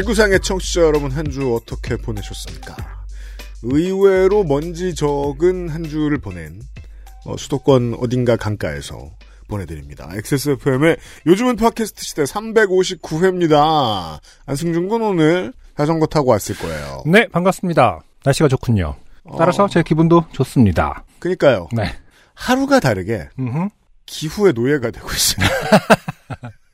지구상의 청취자 여러분 한 주 어떻게 보내셨습니까? 의외로 먼지 적은 한 주를 보낸 어, 수도권 어딘가 강가에서 보내드립니다. XSFM의 요즘은 팟캐스트 시대 359회입니다. 안승준 군 오늘 자전거 타고 왔을 거예요. 네, 반갑습니다. 날씨가 좋군요. 따라서 어, 제 기분도 좋습니다. 그니까요. 네. 하루가 다르게 음흠. 기후의 노예가 되고 있습니다.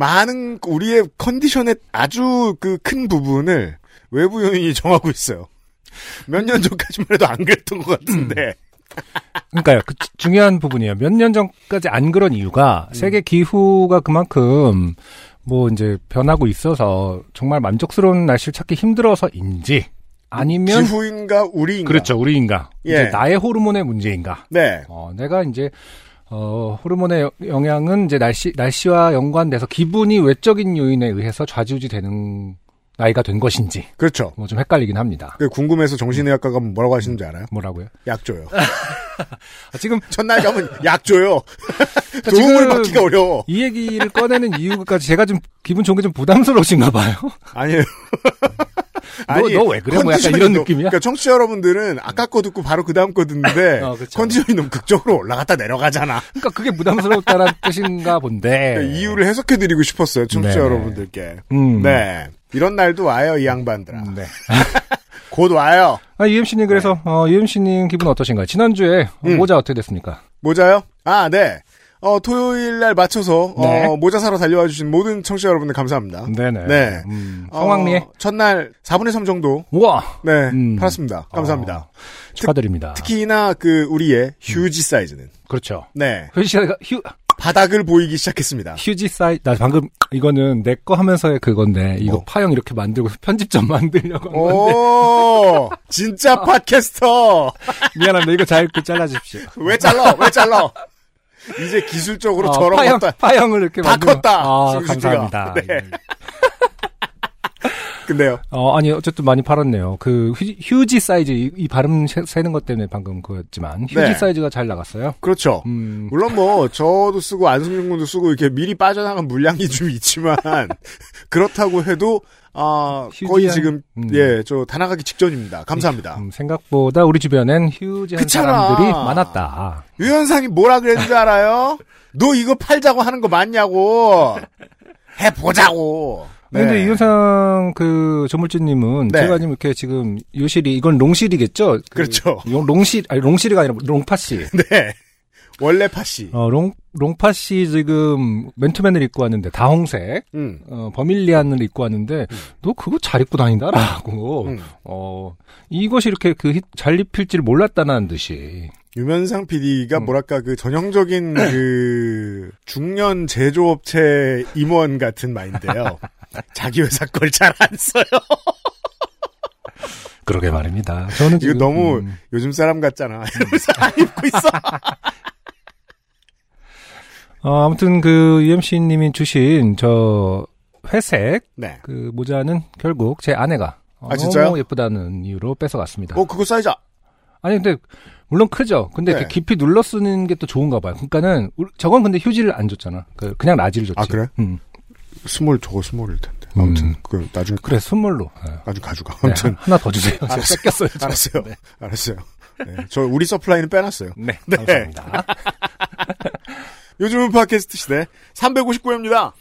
많은 우리의 컨디션의 아주 그 큰 부분을 외부 요인이 정하고 있어요. 몇 년 전까지만 해도 안 그랬던 것 같은데. 그러니까요. 그 주- 중요한 부분이에요. 몇 년 전까지 안 그런 이유가 음. 세계 기후가 그만큼 뭐 이제 변하고 있어서 정말 만족스러운 날씨를 찾기 힘들어서인지 아니면 기후인가 우리인가. 그렇죠. 우리인가. 예. 이제 나의 호르몬의 문제인가. 네. 어, 내가 이제 어, 호르몬의 여- 영향은 이제 날씨 날씨와 연관돼서 기분이 외적인 요인에 의해서 좌지우지 되는 나이가 된 것인지 그렇죠. 뭐 좀 헷갈리긴 합니다. 그 궁금해서 정신의학과 가면 뭐라고 하시는지 알아요? 뭐라고요? 약 줘요. 아, 지금 첫날 가면 약 줘요. 도움을 받기가 어려워. 이 얘기를 꺼내는 이유까지 제가 좀 기분 좋은 게 좀 부담스러우신가 봐요. 아니에요. 너- 너왜 그래? 뭐 약간 이런 느낌이야? 그러니까 청취자 여러분들은 아까 거 듣고 바로 그 다음 거 듣는데 어. 컨디션이 너무 극적으로 올라갔다 내려가잖아. 그러니까 그게 부담스럽다는 뜻인가 본데. 그러니까 이유를 해석해드리고 싶었어요, 청취자 네네. 여러분들께. 음. 네. 이런 날도 와요, 이 양반들아. 네. 곧 와요. 아, UMC님 그래서 어, UMC님 기분 어떠신가요? 지난주에 어, 음. 모자 어떻게 됐습니까? 모자요? 아, 네. 어, 토요일 날 맞춰서, 네. 어, 모자 사러 달려와 주신 모든 청취자 여러분들 감사합니다. 네네. 네. 음, 어, 성황리에 첫날 4분의 3 정도, 우와 네, 음. 팔았습니다. 감사합니다. 어, 축하드립니다. 특 히나 그, 우리의 휴지 사이즈는, 그렇죠. 네, 휴지 씨가 휴 바닥을 보이기 시작했습니다. 휴지 사이 나 방금 이거는 내 거 하면서의 그건데 이거 뭐? 파형 이렇게 만들고 편집점 만들려고 한 건데 오, 진짜 팟캐스터! 미안합니다. 이거 잘 그 잘라 주십시오. 왜 잘라? 왜 잘라? 이제 기술적으로 어, 저런 파형 것도 파형을 이렇게 다 컸다, 아. 감사합니다. 네. 근데요. 어, 아니, 어쨌든 많이 팔았네요. 그, 휴지, 휴지 사이즈, 이, 이 발음 세- 세는 것 때문에 방금 그였지만, 휴지 네. 사이즈가 잘 나갔어요. 그렇죠. 음, 물론 뭐 저도 쓰고 안승준 군도 쓰고 이렇게 미리 빠져나간 물량이 좀 있지만 그렇다고 해도 아 거의 휴지한- 지금 음. 예 저 다 나가기 직전입니다. 감사합니다. 음, 생각보다 우리 주변엔 휴지 한 그렇잖아. 사람들이 많았다. 유현상이 뭐라 그랬는지 알아요? 너 이거 팔자고 하는 거 맞냐고 해보자고. 네. 근데 이현상 그 조물주님은 네. 제가 지금 이렇게 지금 요실이 이건 롱실이겠죠? 그 그렇죠. 용- 롱실 아니 롱실이가 아니라 롱파씨. 네 원래 팥이 어, 롱 롱파씨 지금 맨투맨을 입고 왔는데 다홍색 음. 어, 버밀리안을 입고 왔는데 너 그거 잘 입고 다닌다 라고. 음. 어 이것이 이렇게 그 잘 입힐지를 몰랐다는 듯이. 유면상 PD가 음. 뭐랄까 그 전형적인 그 중년 제조업체 임원 같은 마인데요. 자기 회사 걸 잘 안 써요. 그러게 말입니다. 저는 이거 지금 너무 음, 요즘 사람 같잖아. 이러면서 안 입고 있어. 어, 아무튼 그 UMC님이 주신 저 회색 네. 그 모자는 결국 제 아내가 어, 아, 진짜요? 너무 예쁘다는 이유로 뺏어갔습니다. 어, 그거 사이즈, 아- 아니 근데 물론 크죠. 근데 네. 깊이 눌러 쓰는 게 또 좋은가 봐요. 그러니까는 저건 근데 휴지를 안 줬잖아. 그 그냥 large를 줬지. 아, 그래? 음. small, 저거 small일 텐데. 아무튼, 음. 그, 나중에, 그래 선물로. 네. 나중에 가져가. 네, 아무튼, 하나 더 주세요. 알았어요. 뺏겼어요. 저. 알았어요. 네. 알았어요. 네. 저, 우리 supply는 빼놨어요. 네, 네. 감사합니다. 요즘은 팟캐스트 시대 359회입니다.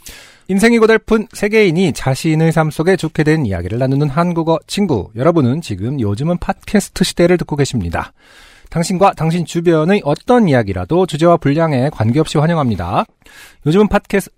인생이 고달픈 세계인이 자신의 삶 속에 좋게 된 이야기를 나누는 한국어 친구. 여러분은 지금 요즘은 팟캐스트 시대를 듣고 계십니다. 당신과 당신 주변의 어떤 이야기라도 주제와 분량에 관계없이 환영합니다. 요즘은 팟캐스트,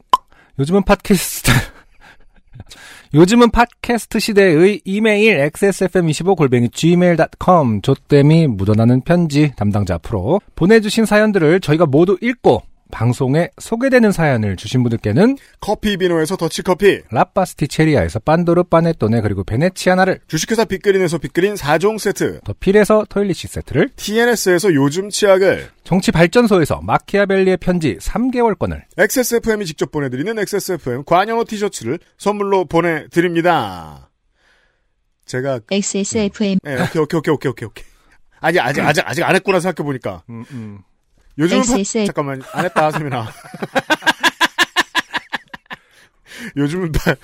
요즘은 팟캐스트, 요즘은 팟캐스트 시대의 이메일 xsfm25골뱅이 gmail.com 조땜이 묻어나는 편지 담당자 앞으로 보내주신 사연들을 저희가 모두 읽고 방송에 소개되는 사연을 주신 분들께는 커피 비노에서 더치커피, 라파스티 체리아에서 빤도르 빠네토네 그리고 베네치아나를 주식회사 빅그린에서 빅그린 4종 세트, 더 필에서 토일리시 세트를 TNS에서 요즘 치약을, 정치발전소에서 마키아벨리의 편지 3개월권을 XSFM이 직접 보내드리는 XSFM 관현호 티셔츠를 선물로 보내드립니다. 제가 XSFM 네, 오케이 오케이 오케이 오케이 오케이 오케이. 아직 아직 아직 아직 안 했구나 생각해 보니까 요즘은 파... 잠깐만 안 했다 세민아 요즘은 파...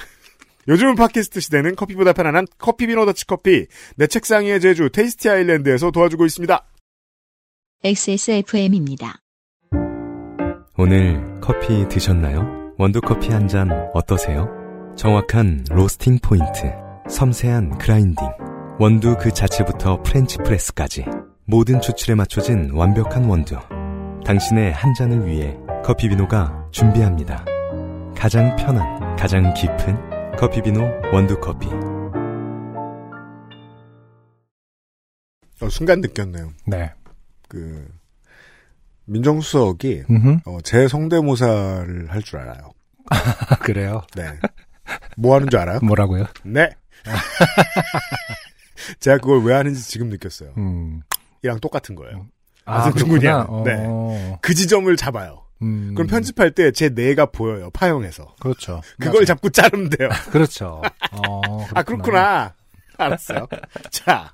요즘은 팟캐스트 시대는 커피보다 편안한 커피비노 더치커피 내 책상 위의 제주 테이스티 아일랜드에서 도와주고 있습니다. XSFM입니다. 오늘 커피 드셨나요? 원두커피 한 잔 어떠세요? 정확한 로스팅 포인트, 섬세한 그라인딩, 원두 그 자체부터 프렌치 프레스까지 모든 추출에 맞춰진 완벽한 원두. 당신의 한 잔을 위해 커피비노가 준비합니다. 가장 편한, 가장 깊은 커피비노 원두커피. 어, 순간 느꼈네요. 네. 그 민정수석이. 어, 제 성대모사를 할 줄 알아요. 아, 그래요. 네. 뭐 하는 줄 알아요? 뭐라고요? 네. 제가 그걸 왜 하는지 지금 느꼈어요. 음. 이랑 똑같은 거예요. 아, 무슨 그렇구나. 누구냐. 네. 어. 그 지점을 잡아요. 음. 그럼 편집할 때 제 뇌가 보여요. 파형해서. 그렇죠. 그걸 맞아요. 잡고 자르면 돼요. 그렇죠. 어, 아, 그렇구나. 알았어요. 자.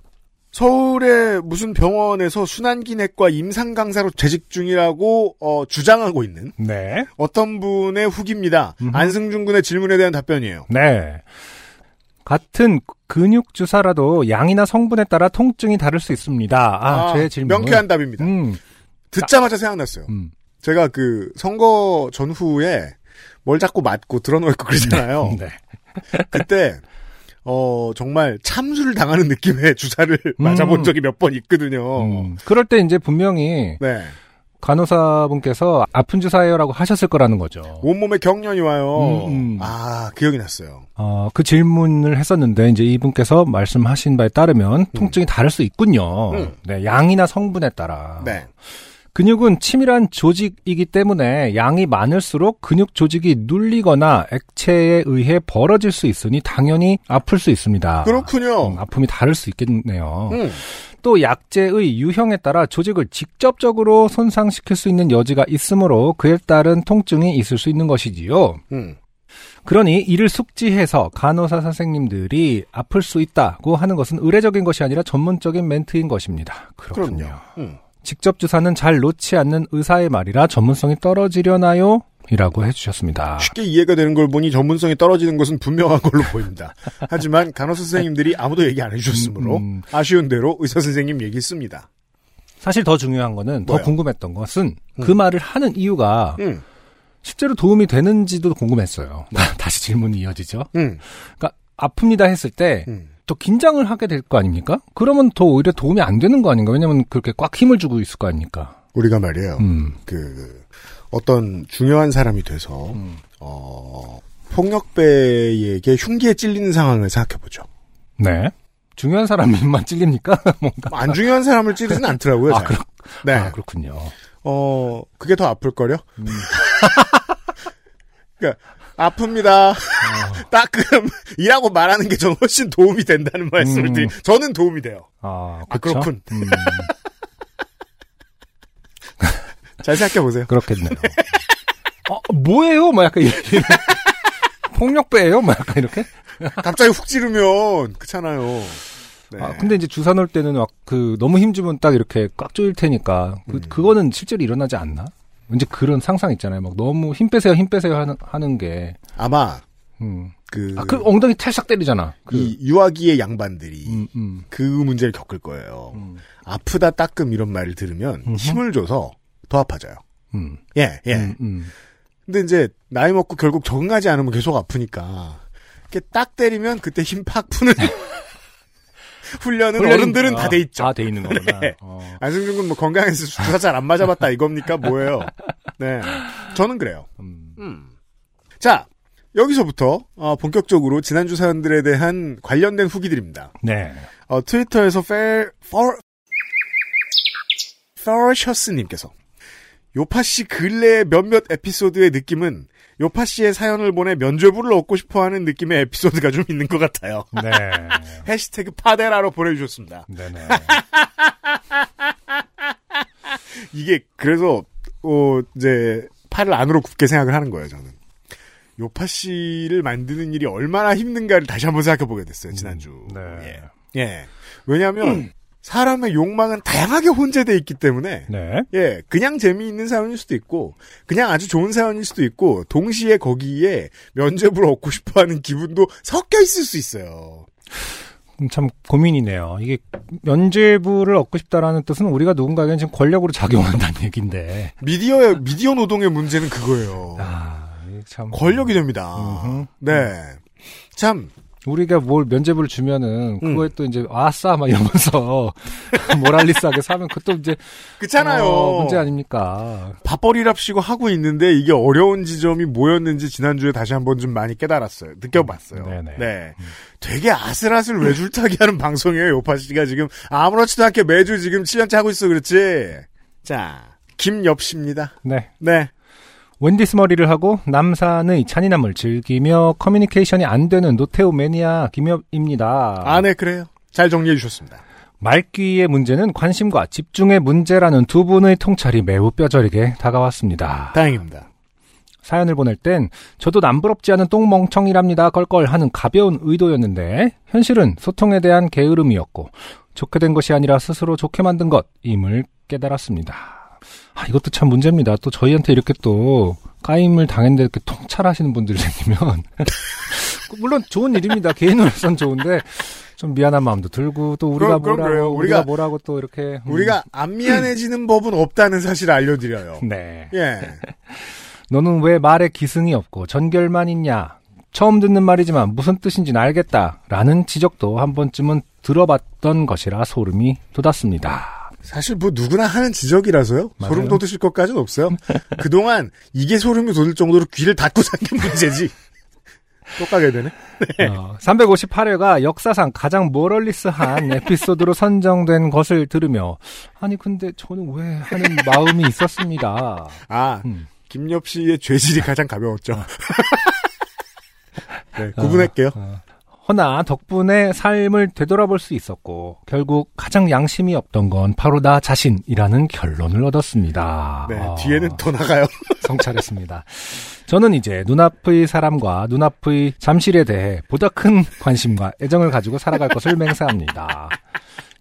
서울의 무슨 병원에서 순환기내과 임상 강사로 재직 중이라고 어, 주장하고 있는 네. 어떤 분의 후기입니다. 음흠. 안승준 군의 질문에 대한 답변이에요. 네. 같은 근육 주사라도 양이나 성분에 따라 통증이 다를 수 있습니다. 아, 제 질문. 명쾌한 답입니다. 음. 듣자마자 생각났어요. 음. 제가 그 선거 전후에 뭘 자꾸 맞고 드러놓고 그러잖아요. 네. 그때 어 정말 참수를 당하는 느낌의 주사를 맞아본 적이 몇 번 있거든요. 음. 그럴 때 이제 분명히 네. 간호사분께서 아픈 주사예요라고 하셨을 거라는 거죠. 온몸에 경련이 와요. 음, 음. 아 기억이 났어요. 어, 그 질문을 했었는데 이제 이분께서 말씀하신 바에 따르면 통증이 다를 수 있군요. 음. 네, 양이나 성분에 따라. 네. 근육은 치밀한 조직이기 때문에 양이 많을수록 근육 조직이 눌리거나 액체에 의해 벌어질 수 있으니 당연히 아플 수 있습니다. 그렇군요. 음, 아픔이 다를 수 있겠네요. 음. 또 약제의 유형에 따라 조직을 직접적으로 손상시킬 수 있는 여지가 있으므로 그에 따른 통증이 있을 수 있는 것이지요. 음. 그러니 이를 숙지해서 간호사 선생님들이 아플 수 있다고 하는 것은 의례적인 것이 아니라 전문적인 멘트인 것입니다. 그렇군요. 음. 직접 주사는 잘 놓지 않는 의사의 말이라 전문성이 떨어지려나요? 이라고 해주셨습니다. 쉽게 이해가 되는 걸 보니 전문성이 떨어지는 것은 분명한 걸로 보입니다. 하지만 간호사 선생님들이 아무도 얘기 안 해주셨으므로 음, 음. 아쉬운 대로 의사 선생님 얘기 씁니다. 사실 더 중요한 거는 더 뭐요? 궁금했던 것은 그 음. 말을 하는 이유가 음. 실제로 도움이 되는지도 궁금했어요. 다시 질문이 이어지죠. 음. 그러니까 아픕니다 했을 때 음. 더 긴장을 하게 될 거 아닙니까? 그러면 더 오히려 도움이 안 되는 거 아닌가? 왜냐면 그렇게 꽉 힘을 주고 있을 거 아닙니까? 우리가 말이에요. 음. 그 어떤 중요한 사람이 돼서 음. 어, 폭력배에게 흉기에 찔리는 상황을 생각해보죠. 네. 중요한 사람만 찔립니까? 뭔가. 안 중요한 사람을 찌르진 않더라고요. 아, 잘. 그렇, 네. 아, 그렇군요. 어, 그게 더 아플걸요? 음. 그러니까, 아픕니다. 따끔, 이라고 말하는 게 저는 훨씬 도움이 된다는 말씀을 음. 드리, 저는 도움이 돼요. 아, 아, 그렇죠? 그렇군. 음, 잘 생각해보세요. 그렇겠네요. 어, 뭐예요? 막 약간 이런. 폭력배예요? 막 약간 이렇게? 갑자기 훅 찌르면, 그렇잖아요. 네. 아, 근데 이제 주사 놓을 때는 막 그 너무 힘주면 딱 이렇게 꽉 조일 테니까 그, 음. 그거는 실제로 일어나지 않나? 왠지 그런 상상 있잖아요. 막 너무 힘 빼세요, 힘 빼세요 하는, 하는 게. 아마, 음. 그, 아, 그 엉덩이 탈싹 때리잖아. 그, 이 유아기의 양반들이 음, 음, 그 문제를 겪을 거예요. 음, 아프다 따끔 이런 말을 들으면 음흠. 힘을 줘서 더 아파져요. 음, 예, 예. 음, 음. 근데 이제 나이 먹고 결국 적응하지 않으면 계속 아프니까 이렇게 딱 때리면 그때 힘 팍 푸는 훈련은 어른들은 다 아, 돼 있죠. 다 돼 있는 거구나. 네. 어. 안승준 군뭐 건강해서 주사 잘 안 맞아봤다 이겁니까 뭐예요? 네, 저는 그래요. 음. 음. 자 여기서부터 어, 본격적으로 지난주 사연들에 대한 관련된 후기들입니다. 네. 어, 트위터에서 fair, for, ferocious님께서 요파 씨 근래 몇몇 에피소드의 느낌은 요파 씨의 사연을 보내 면죄부를 얻고 싶어 하는 느낌의 에피소드가 좀 있는 것 같아요. 네. 해시태그 파데라로 보내주셨습니다. 네네. 이게 그래서 어 이제 팔을 안으로 굽게 생각을 하는 거예요. 저는 요파 씨를 만드는 일이 얼마나 힘든가를 다시 한번 생각해 보게 됐어요. 지난주. 네. 예. 예. 왜냐하면 사람의 욕망은 다양하게 혼재돼 있기 때문에 네. 예, 그냥 재미있는 사연일 수도 있고, 그냥 아주 좋은 사연일 수도 있고, 동시에 거기에 면접을 얻고 싶어하는 기분도 섞여 있을 수 있어요. 음, 참 고민이네요. 이게 면죄부를 얻고 싶다라는 뜻은 우리가 누군가에게 지금 권력으로 작용한다는 얘기인데. 미디어의 미디어 노동의 문제는 그거예요. 아, 참 권력이 됩니다. 음흠. 네. 참 우리가 뭘 면죄부를 주면은 음. 그거에 또 이제 아싸 막 이러면서 모랄리스하게 사면 그것도 이제 그렇잖아요. 어, 문제 아닙니까? 밥벌이랍시고 하고 있는데 이게 어려운 지점이 뭐였는지 지난주에 다시 한번 좀 많이 깨달았어요. 느껴봤어요. 네네. 네. 되게 아슬아슬 외줄타기 하는 방송이에요. 요파 씨가 지금 아무렇지도 않게 매주 지금 7년째 하고 있어 그렇지. 자, 김엽 씨입니다. 네. 네. 웬디스 머리를 하고 남산의 잔인함을 즐기며 커뮤니케이션이 안 되는 노태우 매니아 김엽입니다. 아, 네, 그래요. 잘 정리해 주셨습니다. 말귀의 문제는 관심과 집중의 문제라는 두 분의 통찰이 매우 뼈저리게 다가왔습니다. 다행입니다. 사연을 보낼 땐 저도 남부럽지 않은 똥멍청이랍니다 껄껄 하는 가벼운 의도였는데 현실은 소통에 대한 게으름이었고 좋게 된 것이 아니라 스스로 좋게 만든 것임을 깨달았습니다. 아, 이것도 참 문제입니다. 또 저희한테 이렇게 또 까임을 당했는데 이렇게 통찰하시는 분들이 생기면 물론 좋은 일입니다. 개인으로선 좋은데 좀 미안한 마음도 들고 또 우리가 그럼, 그럼 뭐라고 그래요. 우리가, 우리가- 뭐라고 또 이렇게 음, 우리가 안 미안해지는 법은 없다는 사실을 알려드려요. 네. 예. 너는 왜 말에 기승이 없고 전결만 있냐? 처음 듣는 말이지만 무슨 뜻인지는 알겠다. 라는 지적도 한 번쯤은 들어봤던 것이라 소름이 돋았습니다. 사실 뭐 누구나 하는 지적이라서요. 맞아요. 소름 돋으실 것까지는 없어요. 그동안 이게 소름이 돋을 정도로 귀를 닫고 산 게 문제지. 또 까게 되네. 어, 358회가 역사상 가장 모럴리스한 에피소드로 선정된 것을 들으며 아니 근데 저는 왜 하는 마음이 있었습니다. 아, 음. 김엽 씨의 죄질이 가장 가벼웠죠. 네, 구분할게요. 어, 허나 덕분에 삶을 되돌아볼 수 있었고 결국 가장 양심이 없던 건 바로 나 자신이라는 결론을 얻었습니다. 네, 어, 뒤에는 더 나가요. 성찰했습니다. 저는 이제 눈앞의 사람과 눈앞의 잠실에 대해 보다 큰 관심과 애정을 가지고 살아갈 것을 맹세합니다.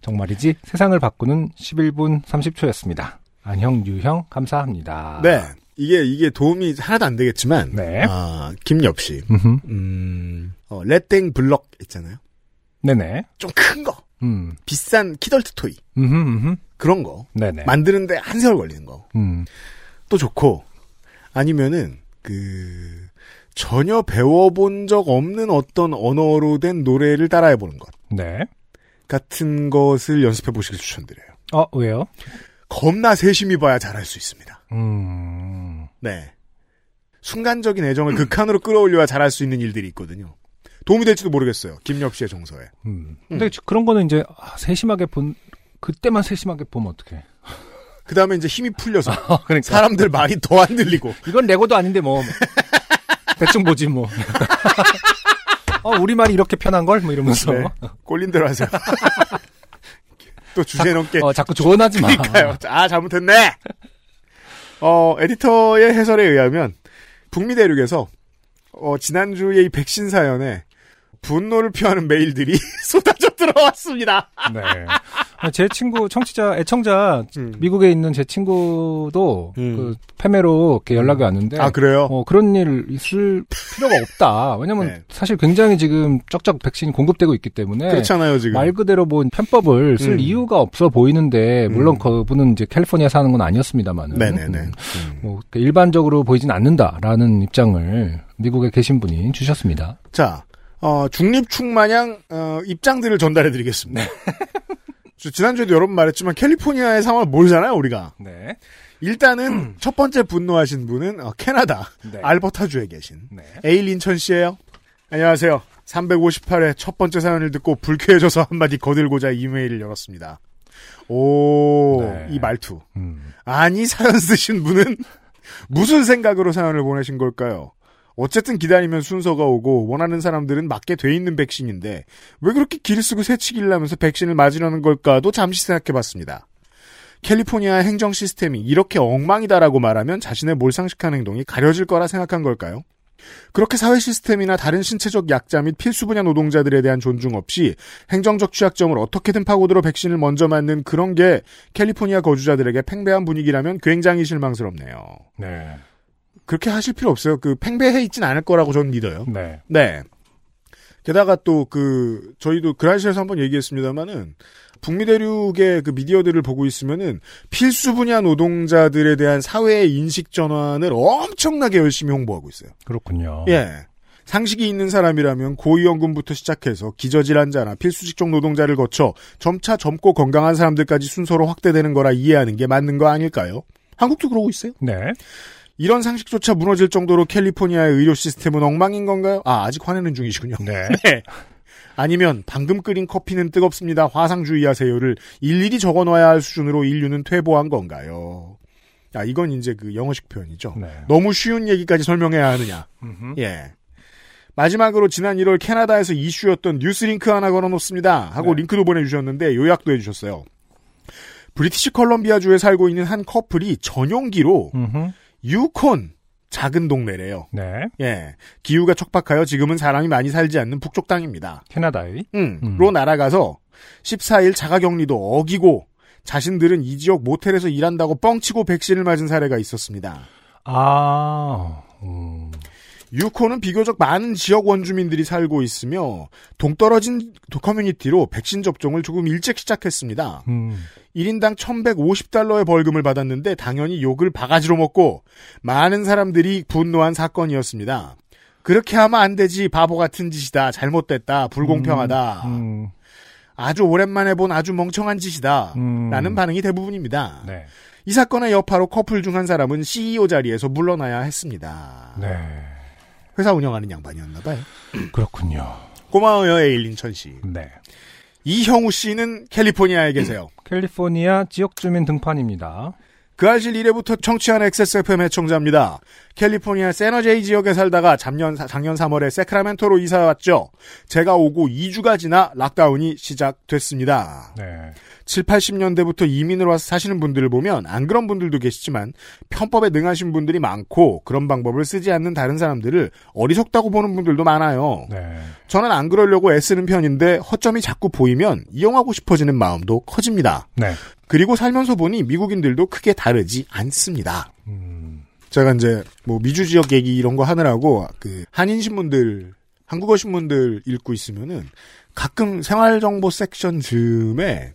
정말이지 세상을 바꾸는 11분 30초였습니다. 안형, 유형, 감사합니다. 네. 이게, 이게 도움이 하나도 안 되겠지만, 네. 아, 김엽 씨. 음흠. 음, 어, 레땡 블럭 있잖아요. 네네. 좀 큰 거. 음. 비싼 키덜트 토이. 음흠, 음흠. 그런 거. 네네. 만드는데 한 세월 걸리는 거. 음. 또 좋고, 아니면은, 그, 전혀 배워본 적 없는 어떤 언어로 된 노래를 따라해 보는 것. 네. 같은 것을 연습해 보시길 추천드려요. 어, 왜요? 겁나 세심히 봐야 잘할 수 있습니다. 음. 네. 순간적인 애정을 극한으로 끌어올려야 잘할 수 있는 일들이 있거든요. 도움이 될지도 모르겠어요. 김엽 씨의 정서에. 음. 근데 그런 거는 이제 아, 세심하게 본 그때만 세심하게 보면 어떡해. 그 다음에 이제 힘이 풀려서 그러니까 사람들 말이 더 안 들리고. 이건 레고도 아닌데 뭐 대충 보지 뭐. 어, 우리말이 이렇게 편한 걸? 뭐 이러면서. 네. 꼴린 대로 하세요. 또 주제 넘게. 어, 자꾸 조언하지 마. 그러니까요. 아, 잘못했네! 어, 에디터의 해설에 의하면, 북미 대륙에서, 어, 지난주에 이 백신 사연에, 분노를 표하는 메일들이 쏟아져 들어왔습니다. 네. 아, 제 친구, 청취자, 애청자, 음. 미국에 있는 제 친구도 음. 그 패매로 이렇게 연락이 왔는데. 아, 그래요? 어, 그런 일 있을 필요가 없다. 왜냐면 네. 사실 굉장히 지금 쩍쩍 백신이 공급되고 있기 때문에. 그렇잖아요, 지금. 말 그대로 뭐 편법을 쓸 음. 이유가 없어 보이는데 물론 음. 그분은 이제 캘리포니아 사는 건 아니었습니다만은 네네네. 음, 음. 뭐 일반적으로 보이진 않는다라는 입장을 미국에 계신 분이 주셨습니다. 자, 어, 중립축 마냥, 어, 입장들을 전달해 드리겠습니다. 저 지난주에도 여러 번 말했지만, 캘리포니아의 상황을 모르잖아요, 우리가. 네. 일단은, 첫 번째 분노하신 분은, 어, 캐나다, 네. 알버타주에 계신, 네. 에일린천 씨예요 안녕하세요. 358회 첫 번째 사연을 듣고 불쾌해져서 한마디 거들고자 이메일을 열었습니다. 오, 네. 이 말투. 음. 아니 사연 쓰신 분은 무슨 생각으로 사연을 보내신 걸까요? 어쨌든 기다리면 순서가 오고 원하는 사람들은 맞게 돼 있는 백신인데 왜 그렇게 길 쓰고 새치기를 하면서 백신을 맞으려는 걸까도 잠시 생각해봤습니다. 캘리포니아 행정 시스템이 이렇게 엉망이다라고 말하면 자신의 몰상식한 행동이 가려질 거라 생각한 걸까요? 그렇게 사회 시스템이나 다른 신체적 약자 및 필수 분야 노동자들에 대한 존중 없이 행정적 취약점을 어떻게든 파고들어 백신을 먼저 맞는 그런 게 캘리포니아 거주자들에게 팽배한 분위기라면 굉장히 실망스럽네요. 네. 그렇게 하실 필요 없어요. 그 팽배해 있진 않을 거라고 저는 믿어요. 네. 네. 게다가 또 그 저희도 그라시에서 한번 얘기했습니다마는 북미 대륙의 그 미디어들을 보고 있으면은 필수 분야 노동자들에 대한 사회의 인식 전환을 엄청나게 열심히 홍보하고 있어요. 그렇군요. 예. 상식이 있는 사람이라면 고위험군부터 시작해서 기저질환자나 필수 직종 노동자를 거쳐 점차 젊고 건강한 사람들까지 순서로 확대되는 거라 이해하는 게 맞는 거 아닐까요? 한국도 그러고 있어요. 네. 이런 상식조차 무너질 정도로 캘리포니아의 의료 시스템은 엉망인 건가요? 아, 아직 화내는 중이시군요. 네. 네. 아니면 방금 끓인 커피는 뜨겁습니다. 화상 주의하세요를 일일이 적어 놔야 할 수준으로 인류는 퇴보한 건가요? 아, 이건 이제 그 영어식 표현이죠. 네. 너무 쉬운 얘기까지 설명해야 하느냐. 음흠. 예. 마지막으로 지난 1월 캐나다에서 이슈였던 뉴스 링크 하나 걸어놓습니다. 하고 네. 링크도 보내주셨는데 요약도 해주셨어요. 브리티시 컬럼비아주에 살고 있는 한 커플이 전용기로 음흠. 유콘 작은 동네래요. 네. 예. 기후가 척박하여 지금은 사람이 많이 살지 않는 북쪽 땅입니다. 캐나다의 음, 음. 로 날아가서 14일 자가격리도 어기고 자신들은 이 지역 모텔에서 일한다고 뻥치고 백신을 맞은 사례가 있었습니다. 아. 음. 유코는 비교적 많은 지역 원주민들이 살고 있으며 동떨어진 커뮤니티로 백신 접종을 조금 일찍 시작했습니다. 음. 1인당 1150달러의 벌금을 받았는데 당연히 욕을 바가지로 먹고 많은 사람들이 분노한 사건이었습니다. 그렇게 하면 안 되지 바보 같은 짓이다 잘못됐다 불공평하다 음. 아주 오랜만에 본 아주 멍청한 짓이다 음. 라는 반응이 대부분입니다. 네. 이 사건의 여파로 커플 중 한 사람은 CEO 자리에서 물러나야 했습니다. 네. 회사 운영하는 양반이었나 봐요. 그렇군요. 고마워요 에일린 천 씨. 네. 이형우 씨는 캘리포니아에 계세요. 캘리포니아 지역 주민 등판입니다. 그 알실 1회부터 청취한 XSFM 애청자입니다. 캘리포니아 세너제이 지역에 살다가 작년, 작년 3월에 세크라멘토로 이사 왔죠. 제가 오고 2주가 지나 락다운이 시작됐습니다. 네. 7, 80년대부터 이민을 와서 사시는 분들을 보면 안 그런 분들도 계시지만 편법에 능하신 분들이 많고 그런 방법을 쓰지 않는 다른 사람들을 어리석다고 보는 분들도 많아요. 네. 저는 안 그러려고 애쓰는 편인데 허점이 자꾸 보이면 이용하고 싶어지는 마음도 커집니다. 네. 그리고 살면서 보니 미국인들도 크게 다르지 않습니다. 음. 제가 이제 뭐 미주 지역 얘기 이런 거 하느라고 그 한인 신문들, 한국어 신문들 읽고 있으면은 가끔 생활 정보 섹션 즈음에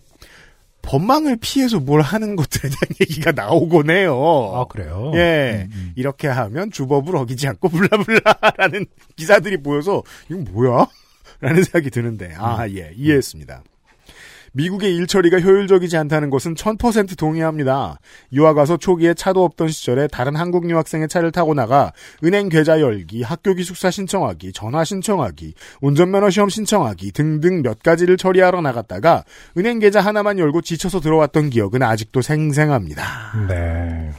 법망을 피해서 뭘 하는 것들에 대한 얘기가 나오곤 해요. 아, 그래요? 예. 음, 음. 이렇게 하면 주법을 어기지 않고 블라블라라는 기사들이 보여서 이건 뭐야? 라는 생각이 드는데 아, 음. 예. 이해했습니다. 미국의 일 처리가 효율적이지 않다는 것은 1000% 동의합니다. 유학 와서 초기에 차도 없던 시절에 다른 한국 유학생의 차를 타고 나가 은행 계좌 열기, 학교 기숙사 신청하기, 전화 신청하기, 운전면허 시험 신청하기 등등 몇 가지를 처리하러 나갔다가 은행 계좌 하나만 열고 지쳐서 들어왔던 기억은 아직도 생생합니다. 네.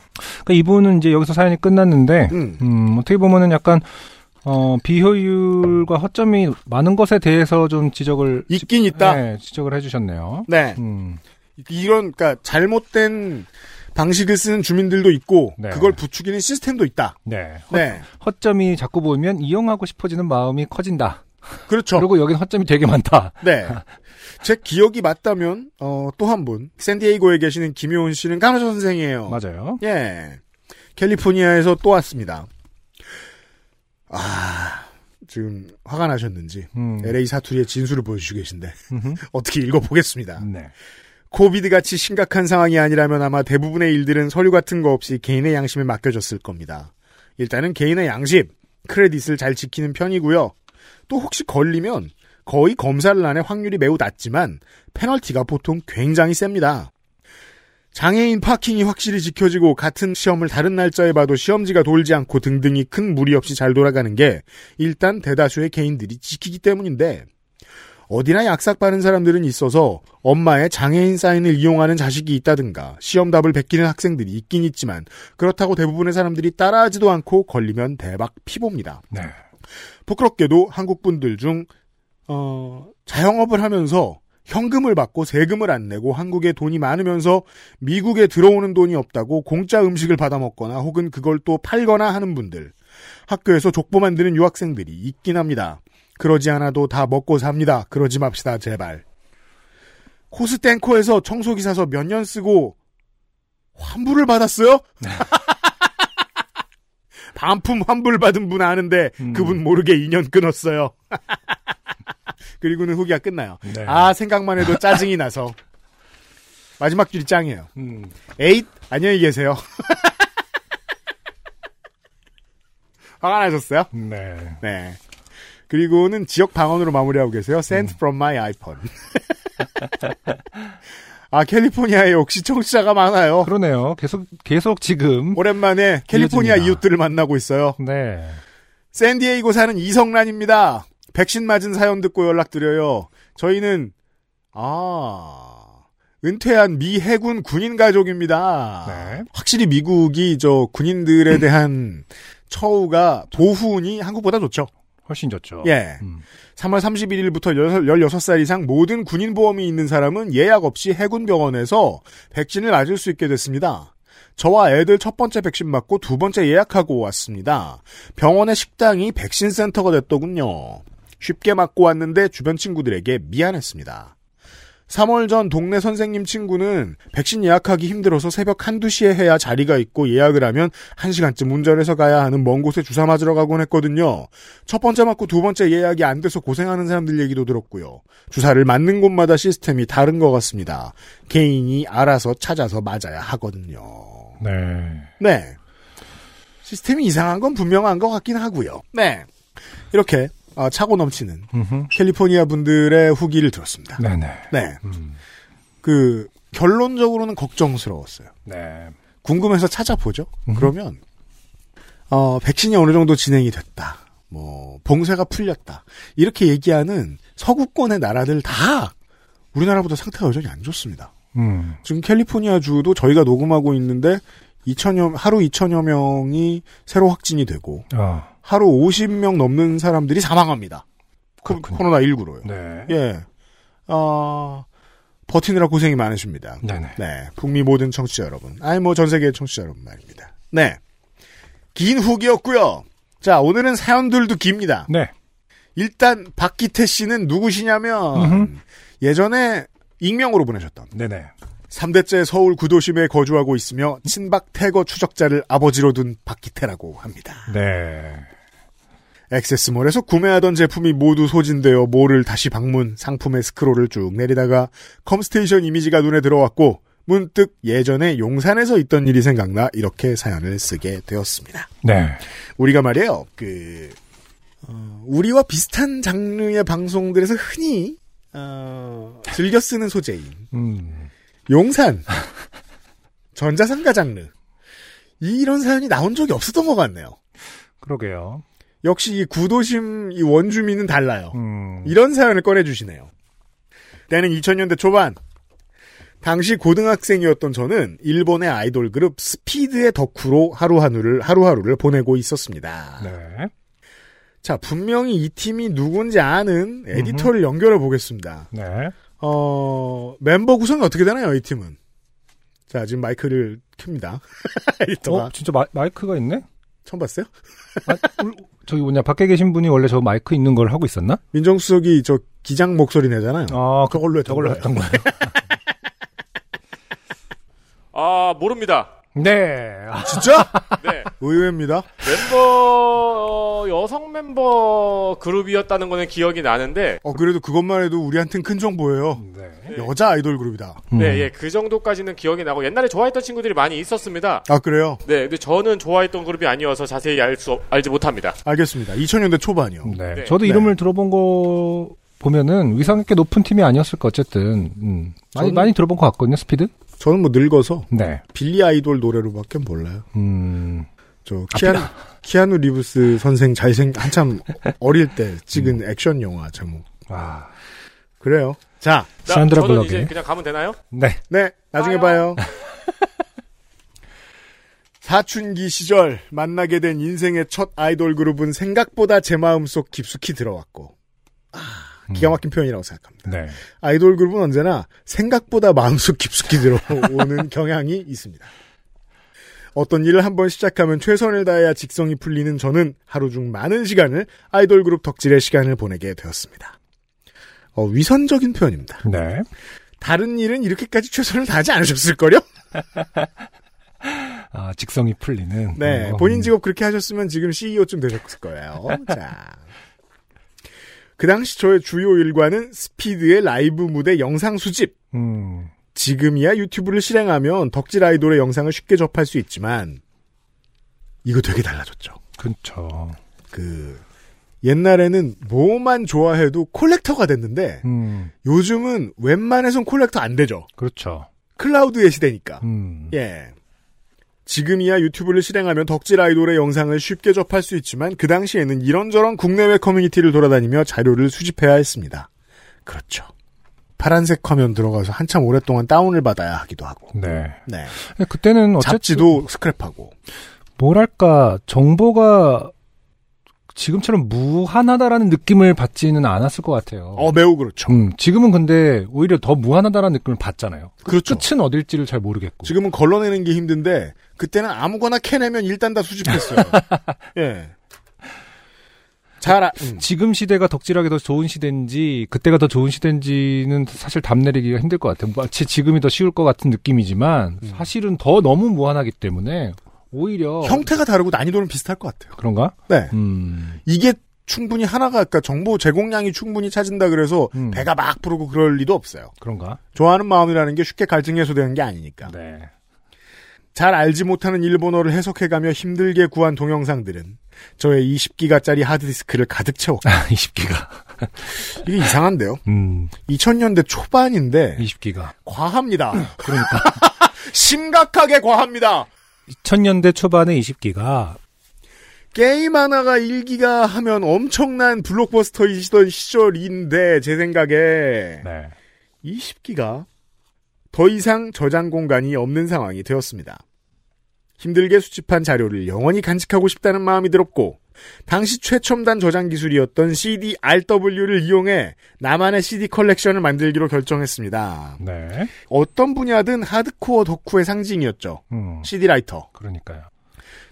그러니까 이분은 이제 여기서 사연이 끝났는데, 음. 음, 어떻게 보면은 약간, 어, 비효율과 허점이 많은 것에 대해서 좀 지적을. 있긴 있다. 네, 지적을 해주셨네요. 네. 음, 이런 그러니까 잘못된 방식을 쓰는 주민들도 있고 네. 그걸 부추기는 시스템도 있다. 네. 허, 네. 허점이 자꾸 보이면 이용하고 싶어지는 마음이 커진다. 그렇죠. 그리고 여긴 허점이 되게 많다. 네. 제 기억이 맞다면 어, 또 한 분 샌디에이고에 계시는 김효은 씨는 간호사 선생이에요. 맞아요. 예. 캘리포니아에서 또 왔습니다. 아, 지금 화가 나셨는지 음. LA 사투리의 진술을 보여주시고 계신데. 어떻게 읽어보겠습니다. 네. 코비드 같이 심각한 상황이 아니라면 아마 대부분의 일들은 서류 같은 거 없이 개인의 양심에 맡겨졌을 겁니다. 일단은 개인의 양심, 크레딧을 잘 지키는 편이고요. 또 혹시 걸리면 거의 검사를 안해 확률이 매우 낮지만 페널티가 보통 굉장히 셉니다. 장애인 파킹이 확실히 지켜지고 같은 시험을 다른 날짜에 봐도 시험지가 돌지 않고 등등이 큰 무리 없이 잘 돌아가는 게 일단 대다수의 개인들이 지키기 때문인데 어디나 약삭 빠른 사람들은 있어서 엄마의 장애인 사인을 이용하는 자식이 있다든가 시험 답을 베끼는 학생들이 있긴 있지만 그렇다고 대부분의 사람들이 따라하지도 않고 걸리면 대박 피봅니다. 네. 부끄럽게도 한국 분들 중 어, 자영업을 하면서 현금을 받고 세금을 안 내고 한국에 돈이 많으면서 미국에 들어오는 돈이 없다고 공짜 음식을 받아 먹거나 혹은 그걸 또 팔거나 하는 분들 학교에서 족보 만드는 유학생들이 있긴 합니다. 그러지 않아도 다 먹고 삽니다. 그러지 맙시다 제발. 코스땡코에서 청소기 사서 몇 년 쓰고 환불을 받았어요? 반품 환불 받은 분 아는데 음. 그분 모르게 2년 끊었어요. 그리고는 후기가 끝나요. 네. 아 생각만 해도 짜증이 나서 마지막 줄이 짱이에요. 음. 에잇 안녕히 계세요. 화가 나셨어요? 네. 네. 그리고는 지역 방언으로 마무리하고 계세요. Sent from my iPhone. 아 캘리포니아에 역시 청취자가 많아요. 그러네요. 계속 계속 지금 오랜만에 캘리포니아 이어집니다. 이웃들을 만나고 있어요. 네. 샌디에이고 사는 이성란입니다. 백신 맞은 사연 듣고 연락드려요. 저희는 아 은퇴한 미 해군 군인 가족입니다. 네. 확실히 미국이 저 군인들에 대한 처우가 보훈이 한국보다 좋죠. 훨씬 좋죠. 예. 음. 3월 31일부터 16살 이상 모든 군인 보험이 있는 사람은 예약 없이 해군 병원에서 백신을 맞을 수 있게 됐습니다. 저와 애들 첫 번째 백신 맞고 두 번째 예약하고 왔습니다. 병원의 식당이 백신 센터가 됐더군요. 쉽게 맞고 왔는데 주변 친구들에게 미안했습니다. 3월 전 동네 선생님 친구는 백신 예약하기 힘들어서 새벽 한두 시에 해야 자리가 있고 예약을 하면 1시간쯤 운전해서 가야 하는 먼 곳에 주사 맞으러 가곤 했거든요. 첫 번째 맞고 두 번째 예약이 안 돼서 고생하는 사람들 얘기도 들었고요. 주사를 맞는 곳마다 시스템이 다른 것 같습니다. 개인이 알아서 찾아서 맞아야 하거든요. 네. 네. 시스템이 이상한 건 분명한 것 같긴 하고요. 네. 이렇게 어, 차고 넘치는 음흠. 캘리포니아 분들의 후기를 들었습니다. 네네. 네. 음. 그 결론적으로는 걱정스러웠어요. 네. 궁금해서 찾아보죠. 음. 그러면 어 백신이 어느 정도 진행이 됐다. 뭐 봉쇄가 풀렸다. 이렇게 얘기하는 서구권의 나라들 다 우리나라보다 상태가 여전히 안 좋습니다. 음. 지금 캘리포니아 주도 저희가 녹음하고 있는데 2천여 하루 2천여 명이 새로 확진이 되고 아. 하루 50명 넘는 사람들이 사망합니다. 코- 그렇군요. 코로나 19로요. 네. 예. 어, 버티느라 고생이 많으십니다. 네네. 네. 북미 모든 청취자 여러분. 아니, 뭐, 전 세계 청취자 여러분 말입니다. 네. 긴 후기였고요 자, 오늘은 사연들도 깁니다. 네. 일단, 박기태 씨는 누구시냐면, 음흠. 예전에 익명으로 보내셨던 네네. 3대째 서울 구도심에 거주하고 있으며 친박 태거 추적자를 아버지로 둔 박기태라고 합니다. 네. 액세스몰에서 구매하던 제품이 모두 소진되어 몰을 다시 방문 상품의 스크롤을 쭉 내리다가 컴스테이션 이미지가 눈에 들어왔고 문득 예전에 용산에서 있던 일이 생각나 이렇게 사연을 쓰게 되었습니다. 네. 우리가 말이에요. 그 어, 우리와 비슷한 장르의 방송들에서 흔히 어, 즐겨 쓰는 소재인 음. 용산 전자상가 장르 이런 사연이 나온 적이 없었던 것 같네요. 그러게요. 역시 이 구도심 이 원주민은 달라요. 음. 이런 사연을 꺼내주시네요. 때는 2000년대 초반. 당시 고등학생이었던 저는 일본의 아이돌 그룹 스피드의 덕후로 하루하루를, 하루하루를 보내고 있었습니다. 네. 자, 분명히 이 팀이 누군지 아는 에디터를 연결해 보겠습니다. 네. 어, 멤버 구성이 어떻게 되나요, 이 팀은? 자, 지금 마이크를 켭니다. 에디터가. 어, 진짜 마, 마이크가 있네? 처음 봤어요? 아, 울- 저기 뭐냐, 밖에 계신 분이 원래 저 마이크 있는 걸 하고 있었나? 민정수석이 저 기장 목소리 내잖아요. 아, 그걸로 했던 저걸로 거예요. 했던 거예요. 아, 모릅니다. 네. 아, 진짜? 네. 의외입니다. 멤버, 어, 여성 멤버 그룹이었다는 거는 기억이 나는데, 어, 그래도 그것만 해도 우리한텐 큰 정보예요. 네. 여자 아이돌 그룹이다. 음. 네, 예, 그 정도까지는 기억이 나고, 옛날에 좋아했던 친구들이 많이 있었습니다. 아, 그래요? 네, 근데 저는 좋아했던 그룹이 아니어서 자세히 알 수, 알지 못합니다. 알겠습니다. 2000년대 초반이요. 네. 네. 저도 네. 이름을 들어본 거 보면은 위상 있게 높은 팀이 아니었을까 어쨌든 음. 많이 저는- 많이 들어본 것 같거든요 스피드. 저는 뭐 늙어서 네. 빌리 아이돌 노래로밖에 몰라요. 음. 저 키아누, 키아누 리브스 선생 잘생 한참 어릴 때 찍은 음. 액션 영화 제목. 와. 그래요. 자, 자, 샌드라 저는 블럭에. 이제 그냥 가면 되나요? 네. 네, 나중에 봐요. 사춘기 시절 만나게 된 인생의 첫 아이돌 그룹은 생각보다 제 마음속 깊숙이 들어왔고, 아, 기가 막힌 표현이라고 생각합니다. 네. 아이돌 그룹은 언제나 생각보다 마음속 깊숙이 들어오는 경향이 있습니다. 어떤 일을 한번 시작하면 최선을 다해야 직성이 풀리는 저는 하루 중 많은 시간을 아이돌 그룹 덕질의 시간을 보내게 되었습니다. 어, 위선적인 표현입니다. 네. 다른 일은 이렇게까지 최선을 다하지 않으셨을걸요? 아, 직성이 풀리는. 네. 어, 본인 음. 직업 그렇게 하셨으면 지금 CEO쯤 되셨을 거예요. 자. 그 당시 저의 주요 일과는 스피드의 라이브 무대 영상 수집. 음. 지금이야 유튜브를 실행하면 덕질 아이돌의 영상을 쉽게 접할 수 있지만, 이거 되게 달라졌죠. 그렇죠. 그, 옛날에는 뭐만 좋아해도 collector가 됐는데, 음. 요즘은 웬만해선 collector 안 되죠. 그렇죠. 클라우드의 시대니까. 음. 예. 지금이야 유튜브를 실행하면 덕질 아이돌의 영상을 쉽게 접할 수 있지만 그 당시에는 이런저런 국내외 커뮤니티를 돌아다니며 자료를 수집해야 했습니다. 그렇죠. 파란색 화면 들어가서 한참 오랫동안 다운을 받아야 하기도 하고. 네. 네. 그때는 어쨌든 잡지도 스크랩하고. 뭐랄까 정보가 지금처럼 무한하다라는 느낌을 받지는 않았을 것 같아요. 어, 매우 그렇죠. 음, 지금은 근데 오히려 더 무한하다라는 느낌을 받잖아요. 그렇죠. 끝은 어딜지를 잘 모르겠고. 지금은 걸러내는 게 힘든데 그때는 아무거나 캐내면 일단 다 수집했어요. 예. 잘 아, 음. 지금 시대가 덕질하기 더 좋은 시대인지 그때가 더 좋은 시대인지는 사실 답 내리기가 힘들 것 같아요. 마치 지금이 더 쉬울 것 같은 느낌이지만 음. 사실은 더 너무 무한하기 때문에 오히려 형태가 다르고 난이도는 비슷할 것 같아요. 그런가? 네. 음, 이게 충분히 하나가 그러니까 정보 제공량이 충분히 차진다 그래서 음. 배가 막 부르고 그럴 리도 없어요. 그런가? 좋아하는 마음이라는 게 쉽게 갈증 해소되는 게 아니니까. 네. 잘 알지 못하는 일본어를 해석해가며 힘들게 구한 동영상들은 저의 20기가짜리 하드디스크를 가득 채웠고 20기가. 이게 이상한데요. 음, 2000년대 초반인데 20기가. 과합니다. 그러니까 심각하게 과합니다. 2000년대 초반에 20기가 게임 하나가 1기가 하면 엄청난 블록버스터이시던 시절인데 제 생각에 네. 20기가 더 이상 저장 공간이 없는 상황이 되었습니다. 힘들게 수집한 자료를 영원히 간직하고 싶다는 마음이 들었고 당시 최첨단 저장 기술이었던 CD-RW를 이용해 나만의 CD 컬렉션을 만들기로 결정했습니다. 네. 어떤 분야든 하드코어 덕후의 상징이었죠. 음, CD 라이터. 그러니까요.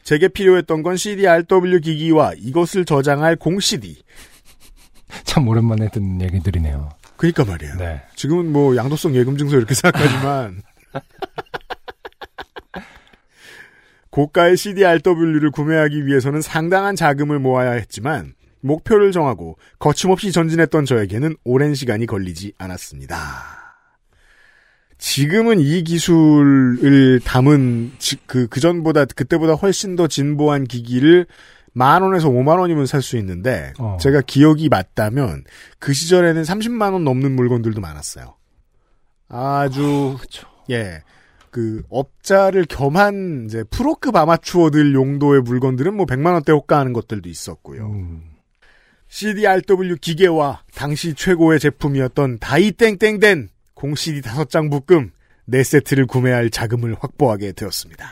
제게 필요했던 건 CD-RW 기기와 이것을 저장할 공 CD. 참 오랜만에 듣는 얘기들이네요. 그니까 말이에요. 네. 지금은 뭐 양도성 예금 증서 이렇게 생각하지만 고가의 CD-RW를 구매하기 위해서는 상당한 자금을 모아야 했지만 목표를 정하고 거침없이 전진했던 저에게는 오랜 시간이 걸리지 않았습니다. 지금은 이 기술을 담은 지- 그 그전보다 그때보다 훨씬 더 진보한 기기를 만 원에서 5만 원이면 살 수 있는데 어. 제가 기억이 맞다면 그 시절에는 30만 원 넘는 물건들도 많았어요. 아주 그렇죠. 예. 그 업자를 겸한 이제 프로급 아마추어들 용도의 물건들은 뭐 100만 원대 호가하는 것들도 있었고요. 음, CDRW 기계와 당시 최고의 제품이었던 다이땡땡된 공 CD 5장 묶음 4세트를 구매할 자금을 확보하게 되었습니다.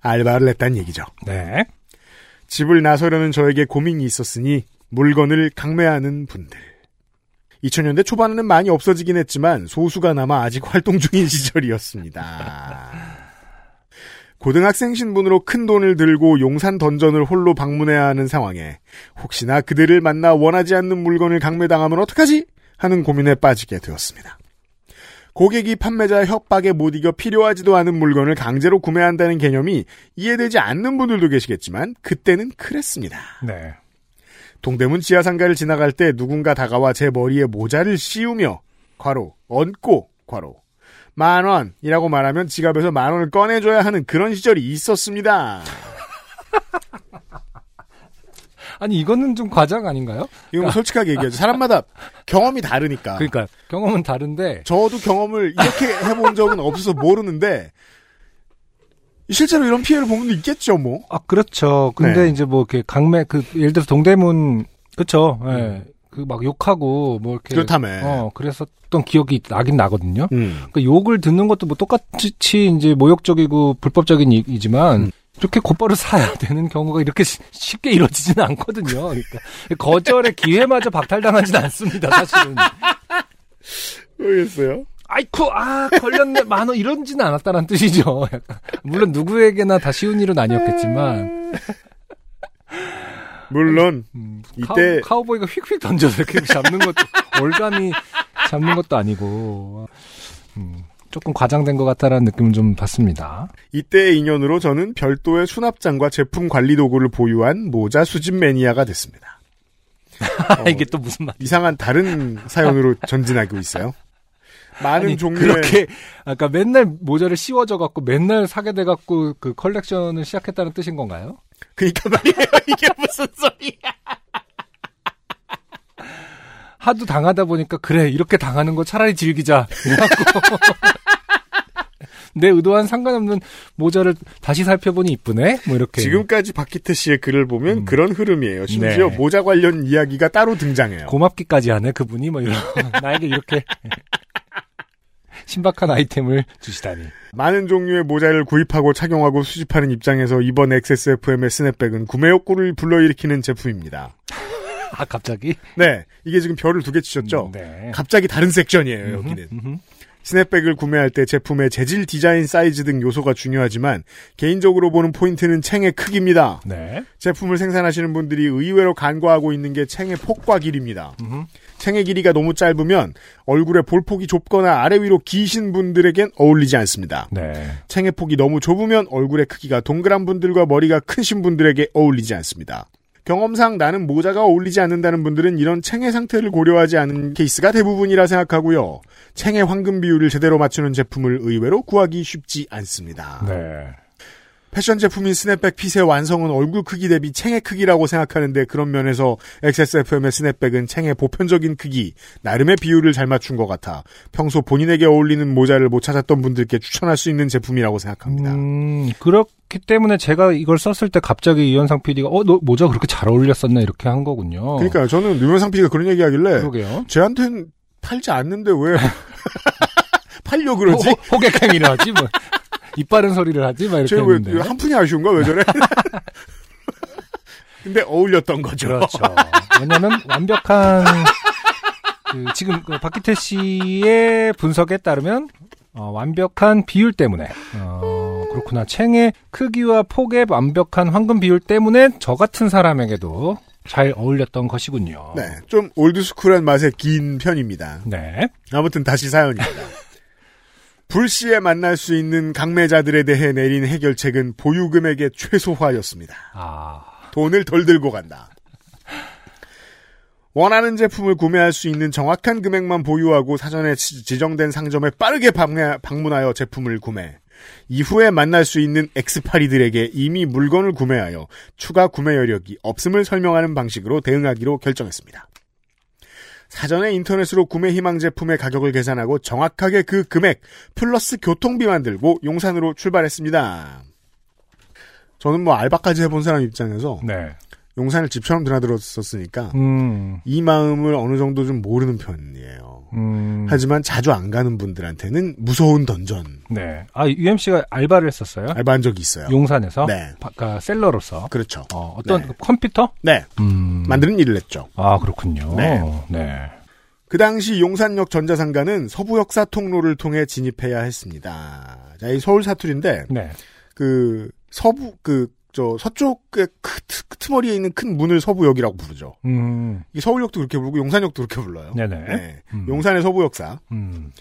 알바를 했단 얘기죠. 네. 집을 나서려는 저에게 고민이 있었으니 물건을 강매하는 분들. 2000년대 초반에는 많이 없어지긴 했지만 소수가 남아 아직 활동 중인 시절이었습니다. 고등학생 신분으로 큰 돈을 들고 용산 던전을 홀로 방문해야 하는 상황에 혹시나 그들을 만나 원하지 않는 물건을 강매당하면 어떡하지? 하는 고민에 빠지게 되었습니다. 고객이 판매자 협박에 못 이겨 필요하지도 않은 물건을 강제로 구매한다는 개념이 이해되지 않는 분들도 계시겠지만 그때는 그랬습니다. 네. 동대문 지하상가를 지나갈 때 누군가 다가와 제 머리에 모자를 씌우며 괄호 얹고 괄호 만 원이라고 말하면 지갑에서 만 원을 꺼내줘야 하는 그런 시절이 있었습니다. 아니 이거는 좀 과장 아닌가요? 이거 뭐 솔직하게 얘기하죠. 사람마다 경험이 다르니까. 그러니까 경험은 다른데 저도 경험을 이렇게 해본 적은 없어서 모르는데 실제로 이런 피해를 본 분도 있겠죠, 뭐. 아 그렇죠. 근데 네. 이제 뭐 이렇게 강매 그 예를 들어서 동대문 그렇죠. 예. 그막 욕하고 뭐 이렇게 그렇다며. 어 그랬었던 기억이 나긴 나거든요. 음. 그 욕을 듣는 것도 뭐 똑같이 이제 모욕적이고 불법적인 일이지만 음. 이렇게 곧바로 사야 되는 경우가 이렇게 시- 쉽게 이루어지지는 않거든요. 그러니까 거절의 기회마저 박탈당하지는 않습니다. 사실은. 모르겠어요. 아이쿠 아 걸렸네 만 원 이런지는 않았다는 뜻이죠. 물론 누구에게나 다 쉬운 일은 아니었겠지만 물론 음, 이때- 카우, 보이가 휙휙 던져서 이렇게 잡는 것도 올감이 잡는 것도 아니고 음, 조금 과장된 것 같다라는 느낌을 좀 받습니다. 이때의 인연으로 저는 별도의 수납장과 제품 관리 도구를 보유한 모자 수집 매니아가 됐습니다. 어, 이게 또 무슨 말? 이상한 다른 사연으로 전진하고 있어요. 많은 아니, 종류의 그렇게 아까 맨날 모자를 씌워져 갖고 맨날 사게 돼 갖고 그 컬렉션을 시작했다는 뜻인 건가요? 그러니까 말이에요. 이게 무슨 소리야? 하도 당하다 보니까 그래 이렇게 당하는 거 차라리 즐기자 내 의도와는 상관없는 모자를 다시 살펴보니 이쁘네 뭐 이렇게 지금까지 박기태 씨의 글을 보면 음. 그런 흐름이에요. 심지어 네. 모자 관련 이야기가 따로 등장해요. 고맙기까지 하네 그분이 뭐 이런 나에게 이렇게 신박한 아이템을 주시다니 많은 종류의 모자를 구입하고 착용하고 수집하는 입장에서 이번 XSFM의 스냅백은 구매 욕구를 불러일으키는 제품입니다. 아 갑자기 네, 이게 지금 별을 두 개 치셨죠? 음, 네. 갑자기 다른 섹션이에요, 여기는. 음흠. 스냅백을 구매할 때 제품의 재질, 디자인, 사이즈 등 요소가 중요하지만 개인적으로 보는 포인트는 챙의 크기입니다. 네. 제품을 생산하시는 분들이 의외로 간과하고 있는 게 챙의 폭과 길입니다. 음흠. 챙의 길이가 너무 짧으면 얼굴에 볼 폭이 좁거나 아래 위로 기신 분들에겐 어울리지 않습니다. 네. 챙의 폭이 너무 좁으면 얼굴의 크기가 동그란 분들과 머리가 크신 분들에게 어울리지 않습니다. 경험상 나는 모자가 어울리지 않는다는 분들은 이런 챙의 상태를 고려하지 않은 케이스가 대부분이라 생각하고요. 챙의 황금 비율을 제대로 맞추는 제품을 의외로 구하기 쉽지 않습니다. 네. 패션 제품인 스냅백 핏의 완성은 얼굴 크기 대비 챙의 크기라고 생각하는데 그런 면에서 XSFM의 스냅백은 챙의 보편적인 크기, 나름의 비율을 잘 맞춘 것 같아 평소 본인에게 어울리는 모자를 못 찾았던 분들께 추천할 수 있는 제품이라고 생각합니다. 음, 그렇기 때문에 제가 이걸 썼을 때 갑자기 이현상 PD가 어, 너 모자 그렇게 잘 어울렸었나 이렇게 한 거군요. 그러니까 저는 유명상 PD가 그런 얘기 하길래 그러게요. 쟤한텐 팔지 않는데 왜 팔려 그러지? 호, 호객행위를 하지 뭐. 이빠른 소리를 하지 막 이렇게 했는데. 쟤왜한 푼이 아쉬운가 왜 저래? 근데 어울렸던 거죠. 그렇죠. 왜냐면 완벽한 그 지금 그 박기태 씨의 분석에 따르면 어, 완벽한 비율 때문에 어, 그렇구나. 챙의 크기와 폭의 완벽한 황금 비율 때문에 저 같은 사람에게도 잘 어울렸던 것이군요. 네, 좀 올드스쿨한 맛의 긴 편입니다. 네. 아무튼 다시 사연입니다. 불시에 만날 수 있는 강매자들에 대해 내린 해결책은 보유금액의 최소화였습니다. 아. 돈을 덜 들고 간다. 원하는 제품을 구매할 수 있는 정확한 금액만 보유하고 사전에 지- 지정된 상점에 빠르게 방문하- 방문하여 제품을 구매. 이후에 만날 수 있는 엑스파리들에게 이미 물건을 구매하여 추가 구매 여력이 없음을 설명하는 방식으로 대응하기로 결정했습니다. 사전에 인터넷으로 구매 희망 제품의 가격을 계산하고 정확하게 그 금액 플러스 교통비만 들고 용산으로 출발했습니다. 저는 뭐 알바까지 해본 사람 입장에서 네. 용산을 집처럼 드나들었었으니까 음. 이 마음을 어느 정도 좀 모르는 편이에요. 음. 하지만 자주 안 가는 분들한테는 무서운 던전 네. 아, UMC가 알바를 했었어요? 알바한 적이 있어요. 용산에서? 네. 아까 셀러로서? 그렇죠. 어, 어떤 네. 컴퓨터? 네. 음. 만드는 일을 했죠. 아, 그렇군요. 네. 네. 그 당시 용산역 전자상가는 서부역사 통로를 통해 진입해야 했습니다. 자, 이 서울 사투리인데 네. 그 서부 그 저 서쪽의 크, 트, 트머리에 있는 큰 문을 서부역이라고 부르죠. 음. 이 서울역도 그렇게 부르고 용산역도 그렇게 불러요. 네네. 네. 음. 용산의 서부역사. 음.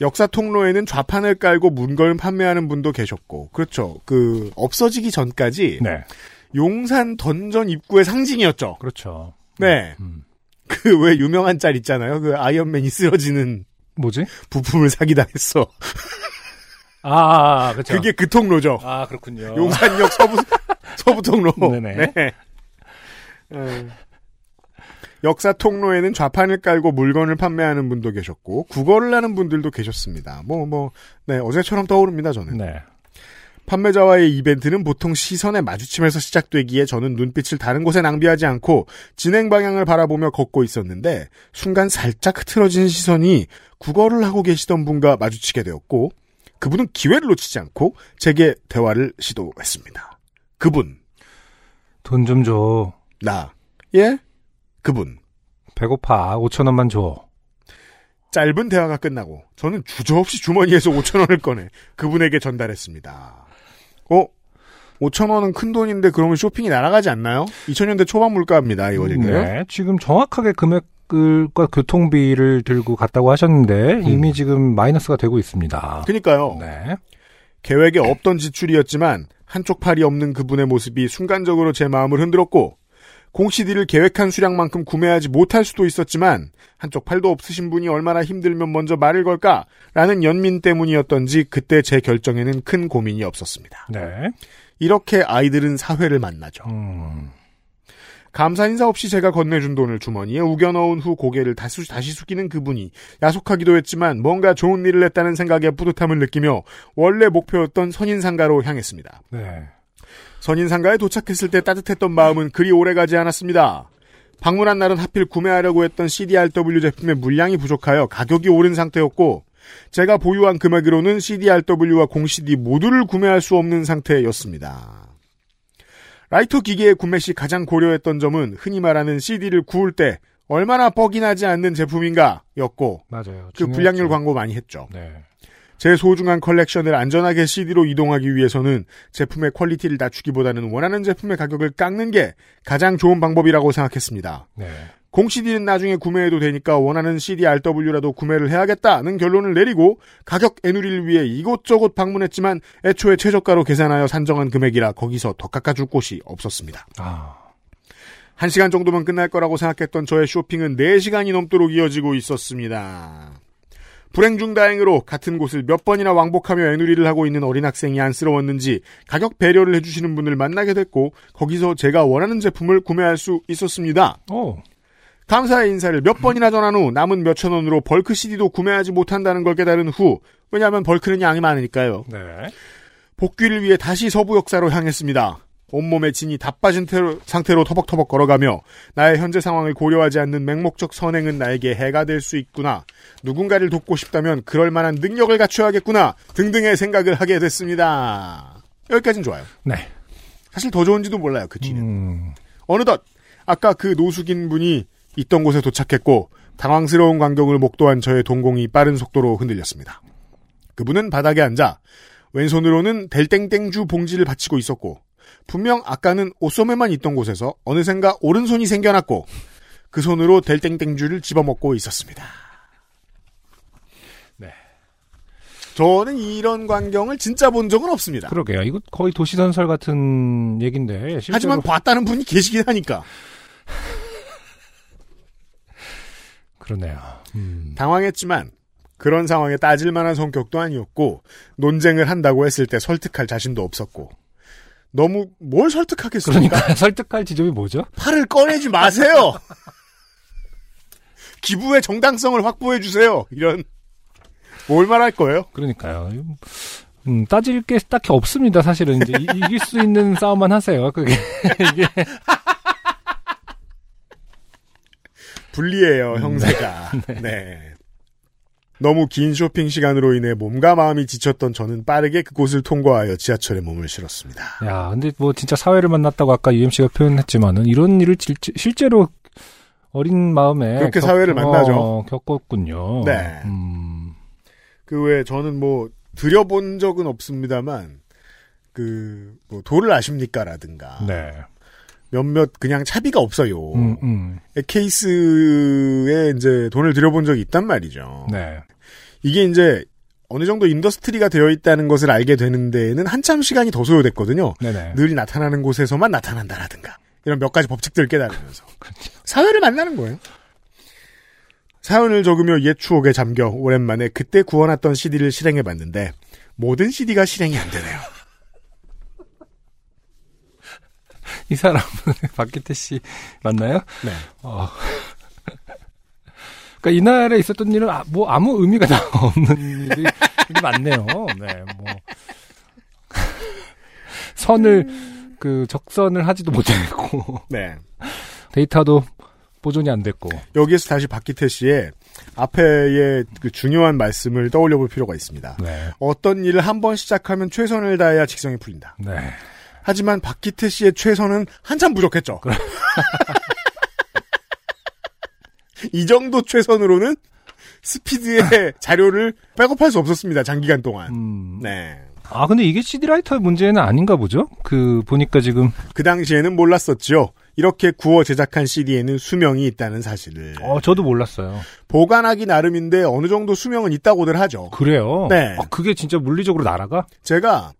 역사 통로에는 좌판을 깔고 문걸 판매하는 분도 계셨고, 그렇죠. 그 없어지기 전까지 네. 용산 던전 입구의 상징이었죠. 그렇죠. 네. 음. 그왜 유명한 짤 있잖아요. 그 아이언맨이 쓰러지는 뭐지? 부품을 사기다 했어. 아, 그렇죠. 그게 그 통로죠. 아, 그렇군요. 용산역 서부 서부 통로. 네네. 네. 음. 역사 통로에는 좌판을 깔고 물건을 판매하는 분도 계셨고 국어를 하는 분들도 계셨습니다. 뭐 뭐 네, 어제처럼 떠오릅니다, 저는. 네. 판매자와의 이벤트는 보통 시선의 마주침에서 시작되기에 저는 눈빛을 다른 곳에 낭비하지 않고 진행 방향을 바라보며 걷고 있었는데 순간 살짝 흐트러진 시선이 국어를 하고 계시던 분과 마주치게 되었고 그분은 기회를 놓치지 않고 제게 대화를 시도했습니다. 그분, 돈 좀 줘. 나, 예? 그분. 배고파. 5천 원만 줘. 짧은 대화가 끝나고 저는 주저없이 주머니에서 5천 원을 꺼내 그분에게 전달했습니다. 어? 5천 원은 큰 돈인데 그러면 쇼핑이 날아가지 않나요? 2000년대 초반 물가입니다. 이거 지금. 네, 지금 정확하게 금액과 교통비를 들고 갔다고 하셨는데 이미 지금 마이너스가 되고 있습니다. 그니까요. 네. 계획에 없던 지출이었지만 한쪽 팔이 없는 그분의 모습이 순간적으로 제 마음을 흔들었고 공CD를 계획한 수량만큼 구매하지 못할 수도 있었지만 한쪽 팔도 없으신 분이 얼마나 힘들면 먼저 말을 걸까라는 연민 때문이었던지 그때 제 결정에는 큰 고민이 없었습니다. 네. 이렇게 아이들은 사회를 만나죠. 음, 감사 인사 없이 제가 건네준 돈을 주머니에 우겨 넣은 후 고개를 다시, 다시 숙이는 그분이 야속하기도 했지만 뭔가 좋은 일을 했다는 생각에 뿌듯함을 느끼며 원래 목표였던 선인상가로 향했습니다. 네. 선인상가에 도착했을 때 따뜻했던 마음은 그리 오래가지 않았습니다. 방문한 날은 하필 구매하려고 했던 CDRW 제품의 물량이 부족하여 가격이 오른 상태였고 제가 보유한 금액으로는 CDRW와 공CD 모두를 구매할 수 없는 상태였습니다. 라이터 기계의 구매 시 가장 고려했던 점은 흔히 말하는 CD를 구울 때 얼마나 뻑이 나지 않는 제품인가 였고 맞아요. 그 불량률 광고 많이 했죠. 네. 제 소중한 컬렉션을 안전하게 CD로 이동하기 위해서는 제품의 퀄리티를 낮추기보다는 원하는 제품의 가격을 깎는 게 가장 좋은 방법이라고 생각했습니다. 네. 공 CD는 나중에 구매해도 되니까 원하는 CD RW라도 구매를 해야겠다는 결론을 내리고 가격 애누리를 위해 이곳저곳 방문했지만 애초에 최저가로 계산하여 산정한 금액이라 거기서 더 깎아줄 곳이 없었습니다. 아, 한 시간 정도면 끝날 거라고 생각했던 저의 쇼핑은 4시간이 넘도록 이어지고 있었습니다. 불행 중 다행으로 같은 곳을 몇 번이나 왕복하며 애누리를 하고 있는 어린 학생이 안쓰러웠는지 가격 배려를 해주시는 분을 만나게 됐고 거기서 제가 원하는 제품을 구매할 수 있었습니다. 오, 감사의 인사를 몇 번이나 전한 후 남은 몇천 원으로 벌크 CD도 구매하지 못한다는 걸 깨달은 후 왜냐하면 벌크는 양이 많으니까요. 네. 복귀를 위해 다시 서부 역사로 향했습니다. 온몸에 진이 다 빠진 태로- 상태로 터벅터벅 걸어가며 나의 현재 상황을 고려하지 않는 맹목적 선행은 나에게 해가 될 수 있구나. 누군가를 돕고 싶다면 그럴 만한 능력을 갖춰야겠구나. 등등의 생각을 하게 됐습니다. 여기까지는 좋아요. 네. 사실 더 좋은지도 몰라요. 그 뒤는. 음, 어느덧 아까 그 노숙인 분이 있던 곳에 도착했고 당황스러운 광경을 목도한 저의 동공이 빠른 속도로 흔들렸습니다. 그분은 바닥에 앉아 왼손으로는 델땡땡주 봉지를 받치고 있었고 분명 아까는 옷소매만 있던 곳에서 어느샌가 오른손이 생겨났고 그 손으로 델땡땡주를 집어먹고 있었습니다. 네. 저는 이런 광경을 진짜 본 적은 없습니다. 그러게요. 이거 거의 도시전설 같은 얘기인데 실제로 하지만 봤다는 분이 계시긴 하니까 그러네요. 음, 당황했지만 그런 상황에 따질 만한 성격도 아니었고 논쟁을 한다고 했을 때 설득할 자신도 없었고 너무 뭘 설득하겠습니까? 그러니까 설득할 지점이 뭐죠? 팔을 꺼내지 마세요. 기부의 정당성을 확보해 주세요. 이런 뭘 말할 거예요? 그러니까요. 음, 따질 게 딱히 없습니다. 사실은 이제 이, 이길 수 있는 싸움만 하세요. 그게 이게 불리해요, 형세가. 네. 너무 긴 쇼핑 시간으로 인해 몸과 마음이 지쳤던 저는 빠르게 그곳을 통과하여 지하철에 몸을 실었습니다. 야, 근데 뭐 진짜 사회를 만났다고 아까 UMC가 표현했지만은 이런 일을 질- 실제로 어린 마음에 그렇게 사회를 만나죠. 어, 겪었군요. 네. 음, 그 외에 저는 뭐 들여본 적은 없습니다만 그뭐 도를 아십니까라든가 네. 몇몇 그냥 차비가 없어요. 음, 음. 케이스에 이제 돈을 들여본 적이 있단 말이죠. 네. 이게 이제 어느 정도 industry가 되어 있다는 것을 알게 되는 데에는 한참 시간이 더 소요됐거든요. 네네. 늘 나타나는 곳에서만 나타난다라든가 이런 몇 가지 법칙들을 깨달으면서 사회를 만나는 거예요. 사연을 적으며 옛 추억에 잠겨 오랜만에 그때 구워놨던 CD를 실행해봤는데 모든 CD가 실행이 안 되네요. 이 사람은 박기태 씨 맞나요? 네. 어. 그러니까 이날에 있었던 일은 아, 뭐 아무 의미가 다 없는 일이 되게 많네요. 네, 뭐. 선을 그 적선을 하지도 못했고 네. 데이터도 보존이 안 됐고. 여기에서 다시 박기태 씨의 앞에의 그 중요한 말씀을 떠올려 볼 필요가 있습니다. 네. 어떤 일을 한 번 시작하면 최선을 다해야 직성이 풀린다. 네. 하지만 박기태 씨의 최선은 한참 부족했죠. 이 정도 최선으로는 스피드의 자료를 백업할 수 없었습니다. 장기간 동안. 음. 네. 아 근데 이게 CD 라이터의 문제는 아닌가 보죠? 그 보니까 지금 그 당시에는 몰랐었죠. 이렇게 구워 제작한 CD에는 수명이 있다는 사실을. 어 저도 몰랐어요. 보관하기 나름인데 어느 정도 수명은 있다고들 하죠. 그래요? 네. 아, 그게 진짜 물리적으로 날아가? 제가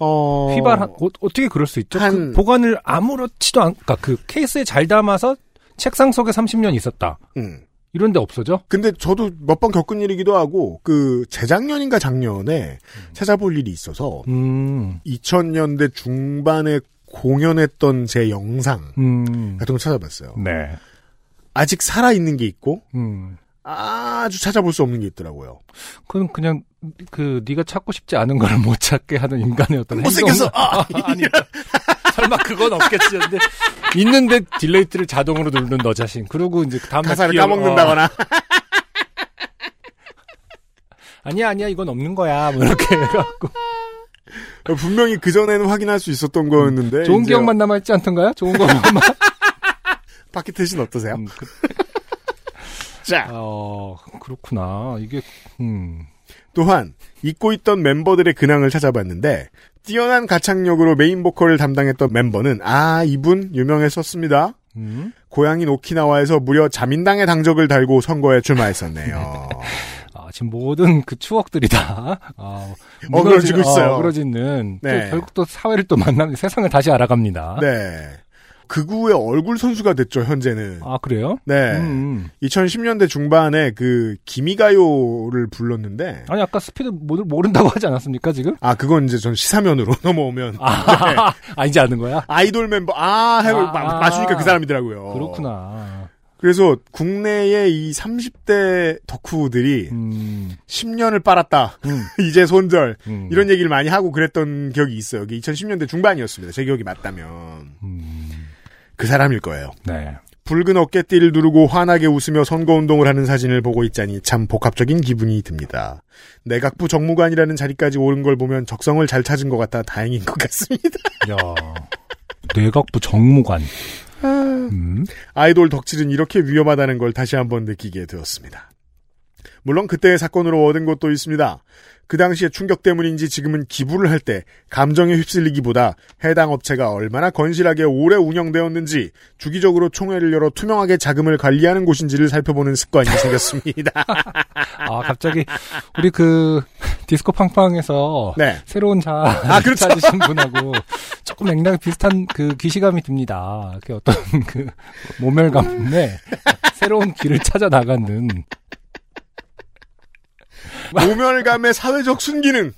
어 휘발 한, 어, 어떻게 그럴 수 있죠? 한- 그 보관을 아무렇지도 않, 그러니까 그 케이스에 잘 담아서 책상 속에 30년 있었다. 음. 이런데 없어져? 근데 저도 몇 번 겪은 일이기도 하고 그 재작년인가 작년에 찾아볼 일이 있어서 음, 2000년대 중반에 공연했던 제 영상 음, 같은 걸 찾아봤어요. 네, 아직 살아 있는 게 있고 음. 아주 찾아볼 수 없는 게 있더라고요. 그건 그냥 그 네가 찾고 싶지 않은 걸 못 찾게 하는 인간의 어떤 못생겼어. 아, 아니, 설마 그건 없겠지. 근데 있는데 delete를 자동으로 누르는 너 자신. 그리고 이제 그 다음날 가사를 기억- 까먹는다거나. 어, 아니야 아니야 이건 없는 거야. 뭐 이렇게 해갖고 분명히 그 전에는 확인할 수 있었던 거였는데 좋은 기억만 남아 있지 않던가요? 좋은 것만. 파키켓은 어떠세요? 음, 그, 자 어 그렇구나. 이게 음. 또한 잊고 있던 멤버들의 근황을 찾아봤는데 뛰어난 가창력으로 메인 보컬을 담당했던 멤버는 아 이분 유명했었습니다. 음. 고향인 오키나와에서 무려 자민당의 당적을 달고 선거에 출마했었네요. 아, 지금 모든 그 추억들이 다, 아, 어그러지고 있어요. 어그러지는, 네. 또 결국 또 사회를 또 만나면 세상을 다시 알아갑니다. 네. 극우의 얼굴 선수가 됐죠, 현재는. 아, 그래요? 네. 음. 2010년대 중반에 그 기미가요를 불렀는데 아니, 아까 스피드 모른다고 하지 않았습니까, 지금? 아 그건 이제 전 시사면으로 넘어오면 아, 아 이제 아는 거야? 아이돌 멤버 아 해고 아, 마- 맞추니까 그 사람이더라고요. 그렇구나. 그래서 국내의 이 30대 덕후들이 음, 10년을 빨았다. 음, 이제 손절. 음. 이런 얘기를 많이 하고 그랬던 기억이 있어요. 이게 2010년대 중반이었습니다. 제 기억이 맞다면. 음, 그 사람일 거예요. 네. 붉은 어깨띠를 누르고 환하게 웃으며 선거운동을 하는 사진을 보고 있자니 참 복합적인 기분이 듭니다. 내각부 정무관이라는 자리까지 오른 걸 보면 적성을 잘 찾은 것 같아 다행인 것 같습니다. 야 내각부 정무관. 음, 아이돌 덕질은 이렇게 위험하다는 걸 다시 한번 느끼게 되었습니다. 물론 그때의 사건으로 얻은 것도 있습니다. 그 당시의 충격 때문인지 지금은 기부를 할 때 감정에 휩쓸리기보다 해당 업체가 얼마나 건실하게 오래 운영되었는지 주기적으로 총회를 열어 투명하게 자금을 관리하는 곳인지를 살펴보는 습관이 생겼습니다. 아, 갑자기, 우리 그, 디스코 팡팡에서, 네. 새로운 자, 아, 그렇죠. 찾으신 분하고 조금 맥락이 비슷한 그 기시감이 듭니다. 그 어떤 그 모멸감에 새로운 길을 찾아 나가는 모멸감의 사회적 순기능.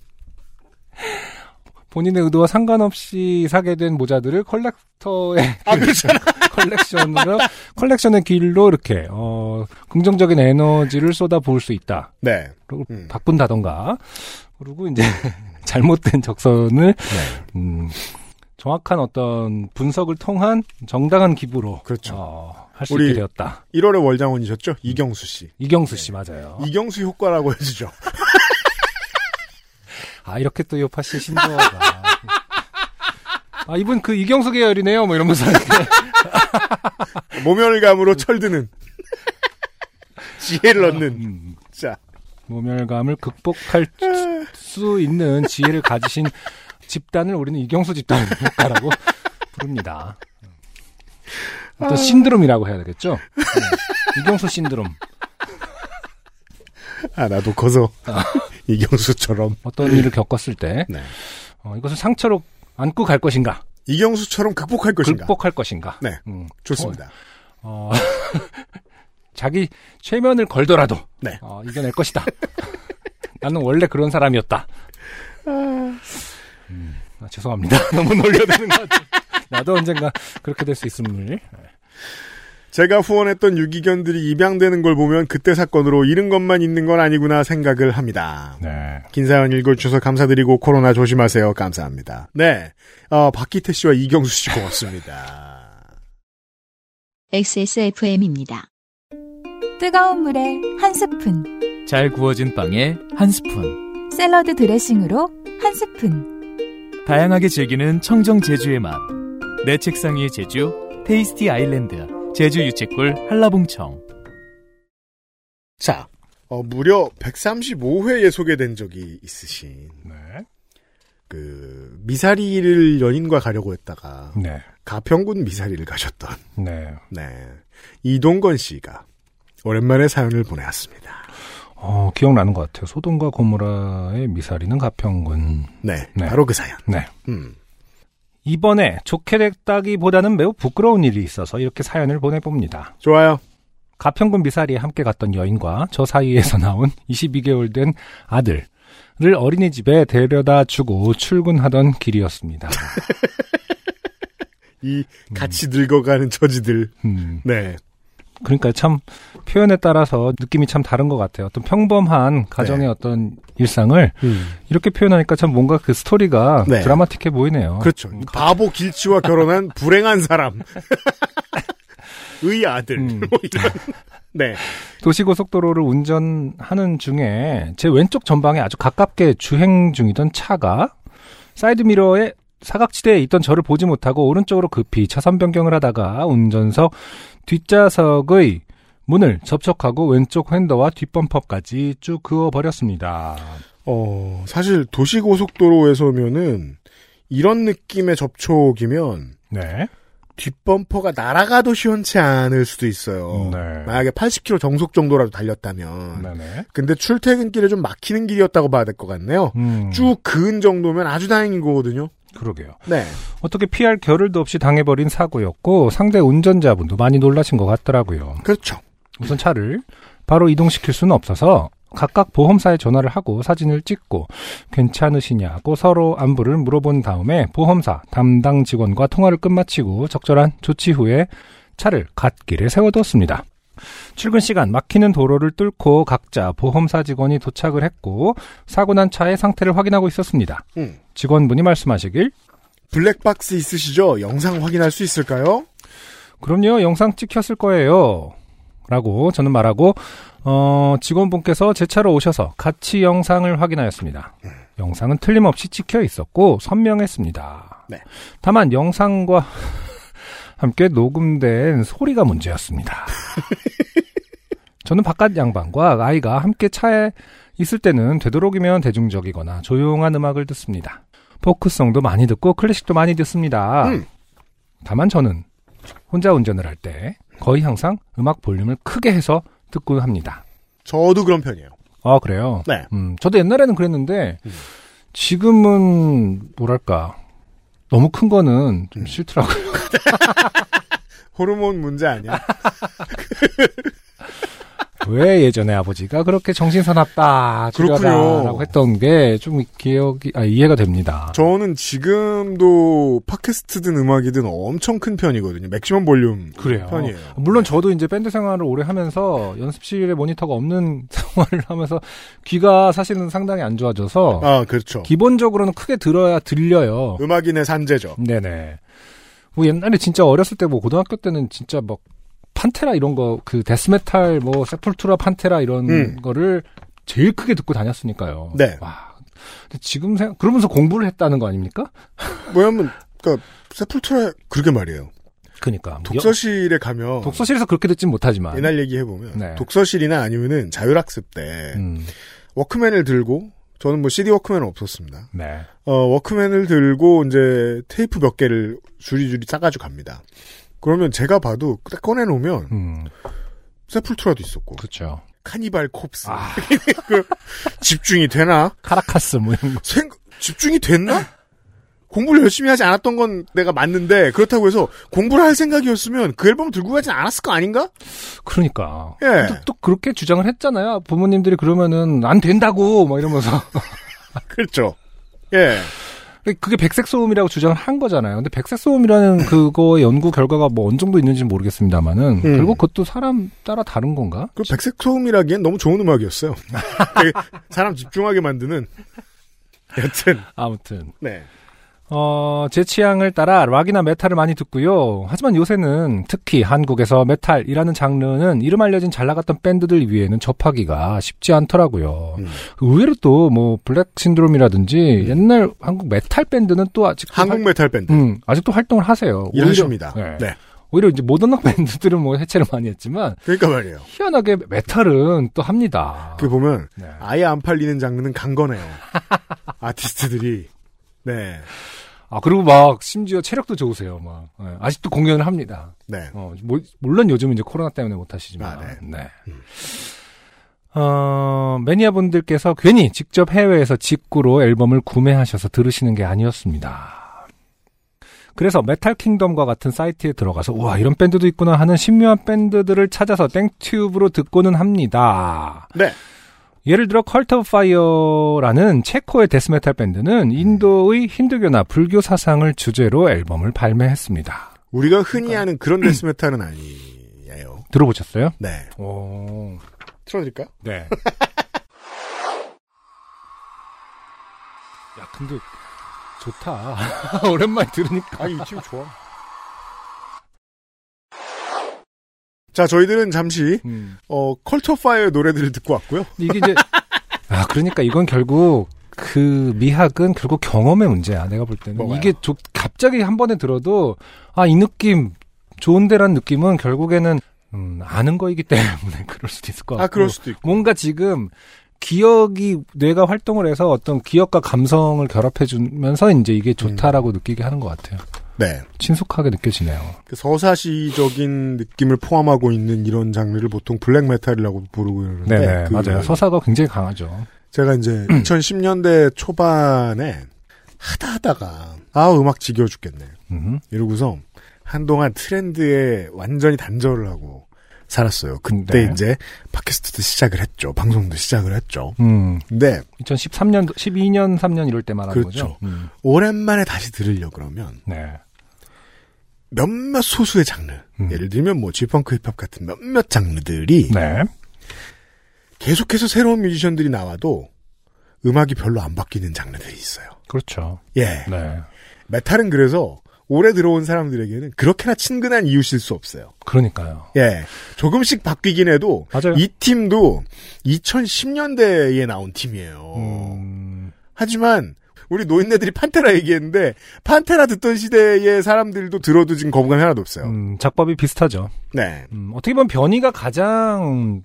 본인의 의도와 상관없이 사게 된 모자들을 컬렉터의 아. 컬렉션으로 컬렉션의 길로 이렇게 어 긍정적인 에너지를 쏟아 부을 수 있다. 네. 그리고 음. 바꾼다던가 그리고 이제 잘못된 적선을 네. 음, 정확한 어떤 분석을 통한 정당한 기부로 그렇죠. 어, 할 수 있게 되었다. 1월에 월장원이셨죠? 이경수 씨. 이경수 씨 맞아요. 이경수 효과라고 해주죠. 아 이렇게 또 요파 씨 신조어가 아 이분 그 이경수 계열이네요. 뭐 이러면서 모멸감으로 철드는. 지혜를 얻는. 음, 자. 모멸감을 극복할 수 있는 지혜를 가지신 집단을 우리는 이경수 집단 효과라고 부릅니다. 어떤 신드롬이라고 해야 되겠죠? 네. 이경수 신드롬. 아, 나도 커서. 이경수처럼. 어떤 일을 겪었을 때 네. 어, 이것을 상처로 안고 갈 것인가? 이경수처럼 극복할 것인가? 극복할 것인가? 네. 음, 좋습니다. 어, 자기 최면을 걸더라도 네. 어, 이겨낼 것이다. 나는 원래 그런 사람이었다. 음, 아, 죄송합니다. 너무 놀려드는 것 같아요. 나도 언젠가 그렇게 될 수 있음을. 제가 후원했던 유기견들이 입양되는 걸 보면 그때 사건으로 잃은 것만 있는 건 아니구나 생각을 합니다. 네. 긴 사연 읽어주셔서 감사드리고 코로나 조심하세요. 감사합니다. 네. 어, 박기태 씨와 이경수 씨 고맙습니다. XSFM입니다. 뜨거운 물에 한 스푼, 잘 구워진 빵에 한 스푼. 샐러드 드레싱으로 한 스푼. 다양하게 즐기는 청정 제주의 맛. 내 책상 위의 제주, Tasty Island, 제주 유채꿀 한라봉청. 자, 어, 무려 135회에 소개된 적이 있으신 네. 그 미사리를 연인과 가려고 했다가 네. 가평군 미사리를 가셨던 네. 네 이동건 씨가 오랜만에 사연을 보내왔습니다. 어, 기억나는 것 같아요. 소동과 고무라의 미사리는 가평군. 네, 네. 바로 그 사연. 네. 음, 이번에 좋게 됐다기보다는 매우 부끄러운 일이 있어서 이렇게 사연을 보내봅니다. 좋아요. 가평군 미사리에 함께 갔던 여인과 저 사이에서 나온 22개월 된 아들을 어린이집에 데려다 주고 출근하던 길이었습니다. 이 같이 늙어가는 처지들. 음, 네, 그러니까 참 표현에 따라서 느낌이 참 다른 것 같아요. 어떤 평범한 가정의 네. 어떤 일상을 이렇게 표현하니까 참 뭔가 그 스토리가 네. 드라마틱해 보이네요. 그렇죠. 바보 길치와 결혼한 불행한 사람. 의 아들. 음. 뭐. 네. 도시고속도로를 운전하는 중에 제 왼쪽 전방에 아주 가깝게 주행 중이던 차가 사이드미러에 사각지대에 있던 저를 보지 못하고 오른쪽으로 급히 차선 변경을 하다가 운전석 뒷좌석의 문을 접촉하고 왼쪽 핸더와 뒷범퍼까지 쭉 그어버렸습니다. 어, 사실 도시고속도로에서면은 이런 느낌의 접촉이면 네. 뒷범퍼가 날아가도 시원치 않을 수도 있어요. 네. 만약에 80km 정속 정도라도 달렸다면. 네네. 근데 출퇴근길에 좀 막히는 길이었다고 봐야 될 것 같네요. 음, 쭉 그은 정도면 아주 다행인 거거든요. 그러게요. 네. 어떻게 피할 겨를도 없이 당해버린 사고였고 상대 운전자분도 많이 놀라신 것 같더라고요. 그렇죠. 우선 차를 바로 이동시킬 수는 없어서 각각 보험사에 전화를 하고 사진을 찍고 괜찮으시냐고 서로 안부를 물어본 다음에 보험사 담당 직원과 통화를 끝마치고 적절한 조치 후에 차를 갓길에 세워두었습니다. 출근 시간 막히는 도로를 뚫고 각자 보험사 직원이 도착을 했고 사고 난 차의 상태를 확인하고 있었습니다. 음. 직원분이 말씀하시길 블랙박스 있으시죠? 영상 확인할 수 있을까요? 그럼요, 영상 찍혔을 거예요. 라고 저는 말하고, 어, 직원분께서 제 차로 오셔서 같이 영상을 확인하였습니다. 영상은 틀림없이 찍혀 있었고, 선명했습니다. 네. 다만 영상과 함께 녹음된 소리가 문제였습니다. 저는 바깥 양반과 아이가 함께 차에 있을 때는 되도록이면 대중적이거나 조용한 음악을 듣습니다. 포크송도 많이 듣고 클래식도 많이 듣습니다. 음. 다만 저는 혼자 운전을 할 때 거의 항상 음악 볼륨을 크게 해서 듣곤 합니다. 저도 그런 편이에요. 아, 그래요? 네. 음, 저도 옛날에는 그랬는데, 음. 지금은, 뭐랄까, 너무 큰 거는 음. 좀 싫더라고요. 호르몬 문제 아니야? 왜 예전에 아버지가 그렇게 정신사납다, 그렇군요. 라고 했던 게 좀 기억이, 아, 이해가 됩니다. 저는 지금도 팟캐스트든 음악이든 엄청 큰 편이거든요. 맥시멈 볼륨 그래요. 편이에요. 물론 저도 이제 밴드 생활을 오래 하면서 연습실에 모니터가 없는 생활을 하면서 귀가 사실은 상당히 안 좋아져서 아, 그렇죠. 기본적으로는 크게 들어야 들려요. 음악인의 산재죠. 네네. 뭐 옛날에 진짜 어렸을 때 뭐 고등학교 때는 진짜 막 Pantera 이런 거 그 데스메탈 뭐 Sepultura Pantera 이런 음. 거를 제일 크게 듣고 다녔으니까요. 네. 와. 근데 지금 생각 그러면서 공부를 했다는 거 아닙니까? 뭐냐면, 그니까, Sepultura, 그러게 말이에요. 그니까. 독서실에 가면, 독서실에서 그렇게 듣진 못하지만. 옛날 얘기 해 보면, 네. 독서실이나 아니면은 자율학습 때, 음, 워크맨을 들고, 저는 뭐 CD 워크맨은 없었습니다. 네. 어, 워크맨을 들고 이제 테이프 몇 개를 줄이줄이 싸가지고 갑니다. 그러면 제가 봐도 딱 꺼내놓으면 음, Sepultura도 있었고 그렇죠. Cannibal Corpse 아. 그 집중이 되나? Carcass 뭐 이런 거. 생 집중이 됐나? 공부를 열심히 하지 않았던 건 내가 맞는데 그렇다고 해서 공부를 할 생각이었으면 그 앨범 들고 가진 않았을 거 아닌가? 그러니까. 예. 또, 또 그렇게 주장을 했잖아요. 부모님들이 그러면은 안 된다고 막 이러면서. 그렇죠. 예. 그게 백색 소음이라고 주장을 한 거잖아요. 근데 백색 소음이라는 그거 연구 결과가 뭐 어느 정도 있는지 는 모르겠습니다만은 음. 결국 그것도 사람 따라 다른 건가? 그 백색 소음이라기엔 너무 좋은 음악이었어요. 사람 집중하게 만드는. 여튼 아무튼 네. 어, 제 취향을 따라 락이나 메탈을 많이 듣고요. 하지만 요새는 특히 한국에서 메탈이라는 장르는 이름 알려진 잘 나갔던 밴드들 외에는 접하기가 쉽지 않더라고요. 음. 의외로 또 뭐 Black Syndrome이라든지 옛날 한국 메탈 밴드는 또 아직도 한국 활- 메탈 밴드 음, 아직도 활동을 하세요. 오히려- 일하십니다. 네. 네. 오히려 이제 모던 락 밴드들은 뭐 해체를 많이 했지만 그러니까 말이에요. 희한하게 메탈은 또 합니다. 그 보면 네. 아예 안 팔리는 장르는 간 거네요. 아티스트들이. 네. 아 그리고 막 심지어 체력도 좋으세요. 막 네, 아직도 공연을 합니다. 네. 어, 뭐, 물론 요즘 이제 코로나 때문에 못 하시지만. 아, 네. 네. 어, 매니아 분들께서 괜히 직접 해외에서 직구로 앨범을 구매하셔서 들으시는 게 아니었습니다. 그래서 Metal Kingdom과 같은 사이트에 들어가서 와 이런 밴드도 있구나 하는 신묘한 밴드들을 찾아서 땡튜브로 듣고는 합니다. 네. 예를 들어 Cult of Fire라는 체코의 데스메탈 밴드는 인도의 힌두교나 불교 사상을 주제로 앨범을 발매했습니다. 우리가 흔히 아는 그런 데스메탈은 아니에요. 들어보셨어요? 네. 오. 틀어드릴까요? 네. 야, 근데 좋다. 오랜만에 들으니까. 아, 이 팀 좋아. 자, 저희들은 잠시 음. 어 컬처 파이어의 노래들을 듣고 왔고요. 이게 이제 아, 그러니까 이건 결국 그 미학은 결국 경험의 문제야. 내가 볼 때는 뭐가요? 이게 조- 갑자기 한 번에 들어도 아, 이 느낌 좋은데란 느낌은 결국에는 음, 아는 거이기 때문에 그럴 수도 있을 것 같고. 아, 그럴 수도 있고. 뭔가 지금 기억이 뇌가 활동을 해서 어떤 기억과 감성을 결합해 주면서 이제 이게 좋다라고 느끼게 하는 것 같아요. 네. 친숙하게 느껴지네요. 그 서사시적인 느낌을 포함하고 있는 이런 장르를 보통 블랙 메탈이라고 부르고 그러는데 네네 그 맞아요. 서사가 굉장히 강하죠. 제가 이제 2010년대 초반에 하다 하다가 아 음악 지겨 죽겠네 음. 이러고서 한동안 트렌드에 완전히 단절을 하고 살았어요. 그때 네. 이제 팟캐스트도 시작을 했죠. 방송도 시작을 했죠. 음. 근데 2013년, 12년, 3년 이럴 때 말하는 그렇죠. 거죠. 음. 오랜만에 다시 들으려 그러면 네. 몇몇 소수의 장르, 음. 예를 들면 뭐 G펑크 힙합 같은 몇몇 장르들이 네. 계속해서 새로운 뮤지션들이 나와도 음악이 별로 안 바뀌는 장르들이 있어요. 그렇죠. 예. 네. 메탈은 그래서 오래 들어온 사람들에게는 그렇게나 친근한 이웃일 수 없어요. 그러니까요. 예. 조금씩 바뀌긴 해도 맞아요. 이 팀도 2010년대에 나온 팀이에요. 음, 하지만 우리 노인네들이 판테라 얘기했는데 판테라 듣던 시대의 사람들도 들어도 지금 거부감이 하나도 없어요. 음, 작법이 비슷하죠. 네. 음, 어떻게 보면 변이가 가장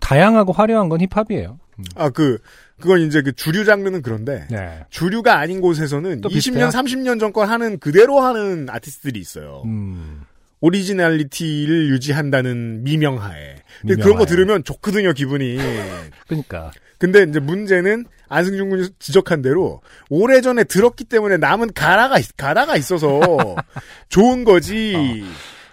다양하고 화려한 건 힙합이에요. 음, 아, 그, 그건 이제 그 주류 장르는 그런데 네. 주류가 아닌 곳에서는 또 20년, 비슷해요? 30년 전 걸 하는 그대로 하는 아티스트들이 있어요. 음, originality를 유지한다는 미명하에. 근데 미명하에. 그런 거 들으면 좋거든요, 기분이. 그러니까. 근데 이제 문제는 안승준 군이 지적한 대로 오래전에 들었기 때문에 남은 가라가, 있- 가라가 있어서 좋은 거지.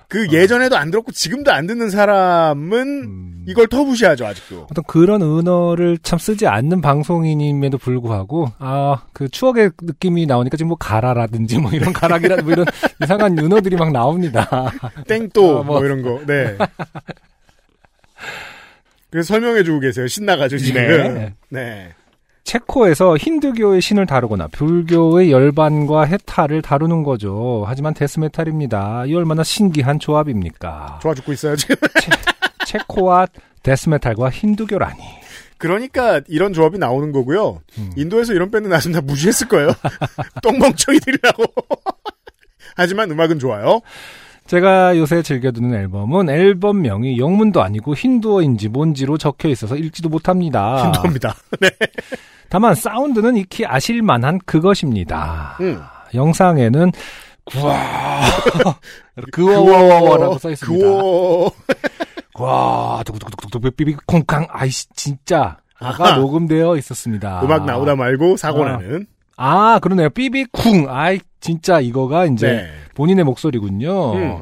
그 예전에도 안 들었고 지금도 안 듣는 사람은 음, 이걸 터부시하죠, 아직도. 어떤 그런 은어를 참 쓰지 않는 방송인임에도 불구하고 아 그 추억의 느낌이 나오니까 지금 뭐 가라라든지 뭐 이런 가락이라 뭐 이런 이상한 은어들이 막 나옵니다. 땡또 아, 뭐 뭐. 이런 거. 네. 그래서 설명해주고 계세요. 신나가지고 지금. 네. 네. 체코에서 힌두교의 신을 다루거나 불교의 열반과 해탈을 다루는 거죠. 하지만 데스메탈입니다. 이 얼마나 신기한 조합입니까? 좋아 죽고 있어요 지금. 체 코와 데스메탈과 힌두교라니. 그러니까 이런 조합이 나오는 거고요. 음. 인도에서 이런 밴드 나왔으면 다 무시했을 거예요. 똥멍청이들이라고. 하지만 음악은 좋아요. 제가 요새 즐겨 듣는 앨범은 앨범명이 영문도 아니고 힌두어인지 뭔지로 적혀 있어서 읽지도 못합니다. 힘듭니다. 다만 사운드는 익히 아실만한 그것입니다. 음. 영상에는 구와 그워워워라고 써 있습니다. 그워. 와, 두구두구두구두구 삐삐 콩캉 아이씨 진짜 아가 아하. 녹음되어 있었습니다. 음악 나오다 말고 사고 나는. 아, 그러네요. 삐삐 쿵. 아이 진짜 이거가 이제 네. 본인의 목소리군요. 음.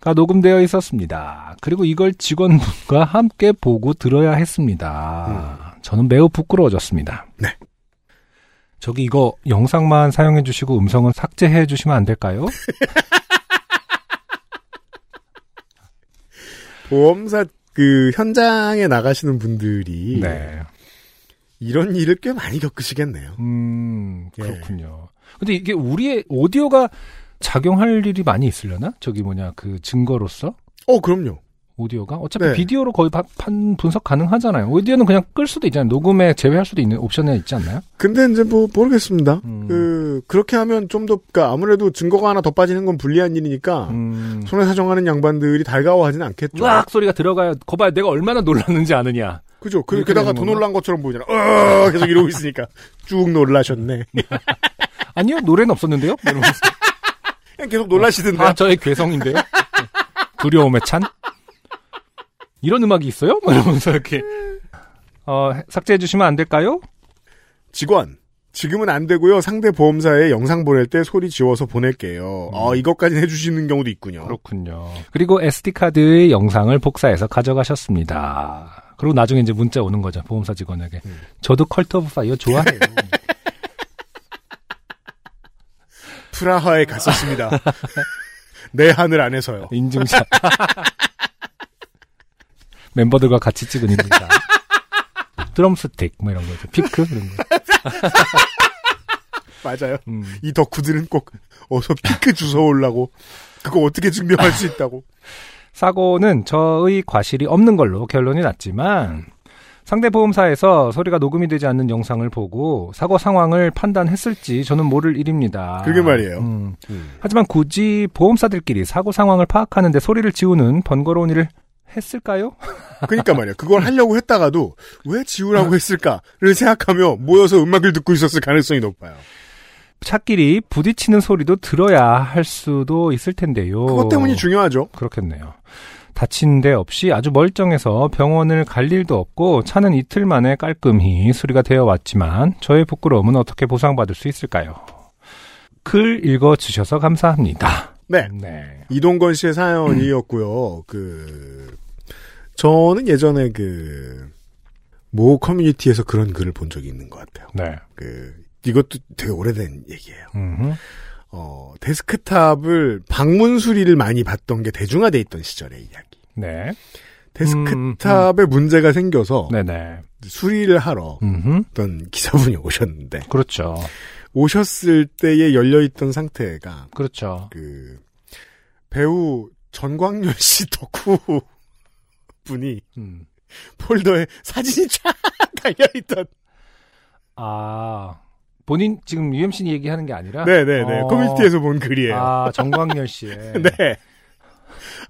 가 녹음되어 있었습니다. 그리고 이걸 직원분과 함께 보고 들어야 했습니다. 저는 매우 부끄러워졌습니다. 네. 저기 이거 영상만 사용해 주시고 음성은 삭제해 주시면 안 될까요? 보험사 그 현장에 나가시는 분들이 네. 이런 일을 꽤 많이 겪으시겠네요. 음, 예. 그렇군요. 근데 이게 우리의 오디오가 작용할 일이 많이 있으려나? 저기 뭐냐, 그 증거로서? 어, 그럼요. 오디오가? 어차피 네. 비디오로 거의 바- 판 분석 가능하잖아요. 오디오는 그냥 끌 수도 있잖아요. 녹음에 제외할 수도 있는 옵션에 있지 않나요? 근데 이제 뭐 모르겠습니다. 음. 그 그렇게 하면 좀 더 그러니까 아무래도 증거가 하나 더 빠지는 건 불리한 일이니까 음. 손해 사정하는 양반들이 달가워하진 않겠죠. 으악 소리가 들어가야 거봐요 내가 얼마나 놀랐는지 아느냐 그죠? 그, 게다가 더? 놀란 것처럼 보이잖아. 어, 계속 이러고 있으니까 쭉 놀라셨네. 아니요 노래는 없었는데요 그냥 계속 놀라시던데. 아 저의 괴성인데요 두려움에 찬 이런 음악이 있어요? 뭐 이러면서 이렇게 어, 삭제해 주시면 안 될까요? 직원. 지금은 안 되고요. 상대 보험사에 영상 보낼 때 소리 지워서 보낼게요. 어, 이것까지 해주시는 경우도 있군요. 그렇군요. 그리고 SD 카드의 영상을 복사해서 가져가셨습니다. 그리고 나중에 이제 문자 오는 거죠 보험사 직원에게. 저도 Cult of Fire 좋아해요. 프라하에 갔었습니다. 내 하늘 안에서요. 인증샷. 멤버들과 같이 찍은 인증샷. 드럼 스틱 뭐 이런 거죠. 피크 이런 거. 맞아요. 음. 이 덕후들은 꼭 어서 피크 주워오려고 그거 어떻게 증명할 수 있다고. 사고는 저의 과실이 없는 걸로 결론이 났지만 상대 보험사에서 소리가 녹음이 되지 않는 영상을 보고 사고 상황을 판단했을지 저는 모를 일입니다. 그게 말이에요. 음. 하지만 굳이 보험사들끼리 사고 상황을 파악하는데 소리를 지우는 번거로운 일을 했을까요? 그러니까 말이야. 그걸 하려고 했다가도 왜 지우라고 했을까를 생각하며 모여서 음악을 듣고 있었을 가능성이 높아요. 차끼리 부딪히는 소리도 들어야 할 수도 있을 텐데요. 그것 때문이 중요하죠. 그렇겠네요. 다친 데 없이 아주 멀쩡해서 병원을 갈 일도 없고 차는 이틀 만에 깔끔히 수리가 되어 왔지만 저의 부끄러움은 어떻게 보상받을 수 있을까요? 글 읽어주셔서 감사합니다. 네. 네. 이동건 씨의 사연이었고요. 그 저는 예전에 그 모 커뮤니티에서 그런 글을 본 적이 있는 것 같아요. 네. 그 이것도 되게 오래된 얘기예요. 음흠. 어, 데스크탑을 방문 수리를 많이 받던 게 대중화돼 있던 시절의 이야기. 네. 데스크탑에 문제가 생겨서 네네. 수리를 하러 음흠. 어떤 기사분이 오셨는데 그렇죠. 오셨을 때에 열려 있던 상태가 그렇죠. 그 배우 전광열 씨 덕후 분이 음. 폴더에 사진이 쫙 달려 있던 아, 본인 지금 UMC 얘기하는 게 아니라? 네네네 어. 커뮤니티에서 본 글이에요. 아, 정광열 씨의. 네.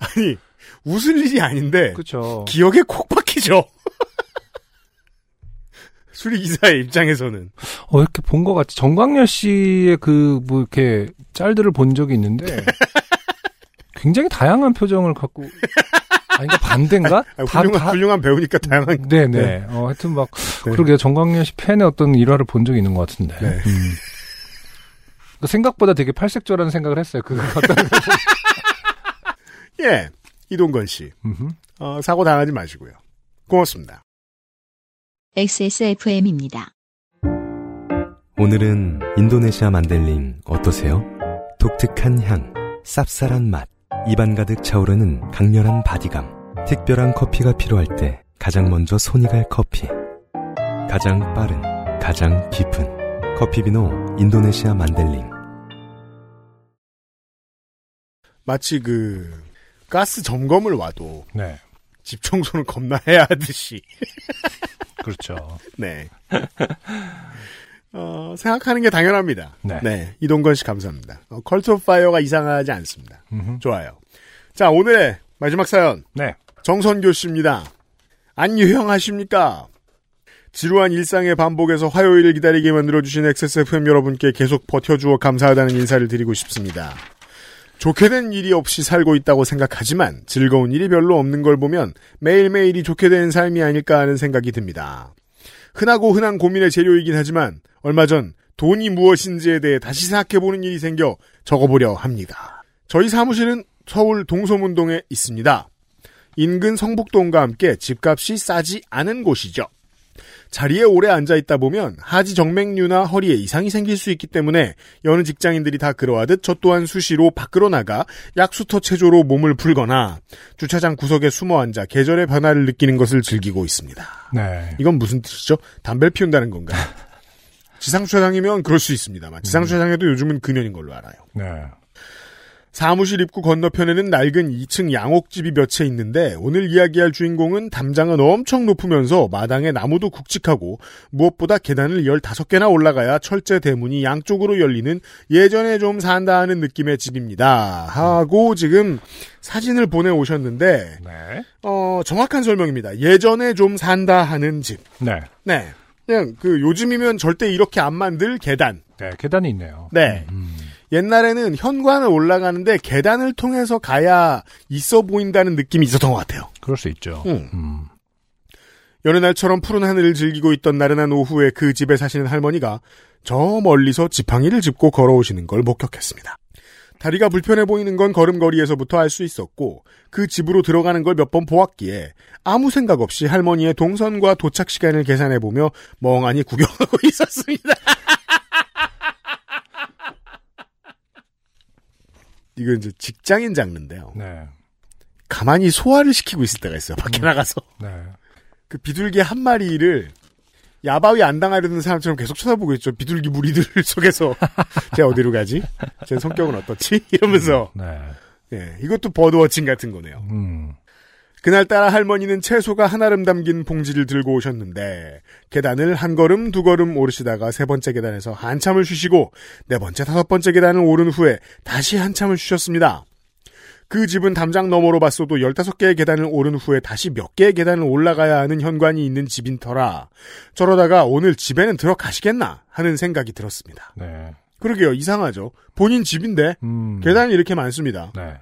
아니 웃을 일이 아닌데 그렇죠. 기억에 콕 박히죠. 수리 기사의 입장에서는 어, 이렇게 본 것 같지. 정광열 씨의 그, 뭐, 이렇게, 짤들을 본 적이 있는데, 굉장히 다양한 표정을 갖고, 아닌가, 반대인가? 아, 훌륭한, 훌륭한 배우니까 다양한 네네. 어, 하여튼 막, 네. 그러게요. 정광열 씨 팬의 어떤 일화를 본 적이 있는 것 같은데. 네. 음. 그 생각보다 되게 팔색조라는 생각을 했어요. 그 어떤. 예 이동건 씨. 어, 사고 당하지 마시고요. 고맙습니다. XSFM입니다. 오늘은 인도네시아 만델링 어떠세요? 독특한 향, 쌉쌀한 맛, 입안 가득 차오르는 강렬한 바디감. 특별한 커피가 필요할 때 가장 먼저 손이 갈 커피. 가장 빠른, 가장 깊은 커피비노 인도네시아 만델링. 마치 그 가스 점검을 와도 네. 집 청소는 겁나 해야 하듯이 그렇죠. 네. 어, 생각하는 게 당연합니다. 네. 이동건 씨 감사합니다. 어, Cult of Fire가 이상하지 않습니다. 음흠. 좋아요. 자, 오늘의 마지막 사연. 네. 정선교 씨입니다. 안유형하십니까? 지루한 일상의 반복에서 화요일을 기다리게 만들어주신 XSFM 여러분께 계속 버텨주어 감사하다는 인사를 드리고 싶습니다. 좋게 된 일이 없이 살고 있다고 생각하지만 즐거운 일이 별로 없는 걸 보면 매일매일이 좋게 된 삶이 아닐까 하는 생각이 듭니다. 흔하고 흔한 고민의 재료이긴 하지만 얼마 전 돈이 무엇인지에 대해 다시 생각해보는 일이 생겨 적어보려 합니다. 저희 사무실은 서울 동소문동에 있습니다. 인근 성북동과 함께 집값이 싸지 않은 곳이죠. 자리에 오래 앉아 있다 보면 하지 정맥류나 허리에 이상이 생길 수 있기 때문에 여느 직장인들이 다 그러하듯 저 또한 수시로 밖으로 나가 약수터 체조로 몸을 풀거나 주차장 구석에 숨어 앉아 계절의 변화를 느끼는 것을 즐기고 있습니다. 네. 이건 무슨 뜻이죠? 담배를 피운다는 건가요? 지상주차장이면 그럴 수 있습니다만 지상주차장에도 요즘은 금연인 걸로 알아요. 네. 사무실 입구 건너편에는 낡은 2층 양옥집이 몇 채 있는데 오늘 이야기할 주인공은 담장은 엄청 높으면서 마당에 나무도 굵직하고 무엇보다 계단을 15개나 올라가야 철제 대문이 양쪽으로 열리는 예전에 좀 산다 하는 느낌의 집입니다. 하고 지금 사진을 보내오셨는데 네. 어, 정확한 설명입니다. 예전에 좀 산다 하는 집. 네. 네. 그냥 그 요즘이면 절대 이렇게 안 만들 계단. 네. 계단이 있네요. 네. 음. 옛날에는 현관을 올라가는데 계단을 통해서 가야 있어 보인다는 느낌이 있었던 것 같아요. 그럴 수 있죠. 음. 음. 여느 날처럼 푸른 하늘을 즐기고 있던 나른한 오후에 그 집에 사시는 할머니가 저 멀리서 지팡이를 짚고 걸어오시는 걸 목격했습니다. 다리가 불편해 보이는 건 걸음걸이에서부터 알 수 있었고 그 집으로 들어가는 걸 몇 번 보았기에 아무 생각 없이 할머니의 동선과 도착 시간을 계산해 보며 멍하니 구경하고 있었습니다. 이건 이제 직장인 장르인데요. 네. 가만히 소화를 시키고 있을 때가 있어요. 밖에 음. 나가서. 네. 그 비둘기 한 마리를 야바위 안 당하려는 사람처럼 계속 쳐다보고 있죠. 비둘기 무리들 속에서 쟤 어디로 가지? 쟤 성격은 어떻지? 이러면서 네. 예, 이것도 버드워칭 같은 거네요. 음. 그날따라 할머니는 채소가 한아름 담긴 봉지를 들고 오셨는데 계단을 한 걸음 두 걸음 오르시다가 세 번째 계단에서 한참을 쉬시고 네 번째 다섯 번째 계단을 오른 후에 다시 한참을 쉬셨습니다. 그 집은 담장 너머로 봤어도 15개의 계단을 오른 후에 다시 몇 개의 계단을 올라가야 하는 현관이 있는 집인 터라 저러다가 오늘 집에는 들어가시겠나 하는 생각이 들었습니다. 네. 그러게요. 이상하죠. 본인 집인데 음. 계단이 이렇게 많습니다. 네.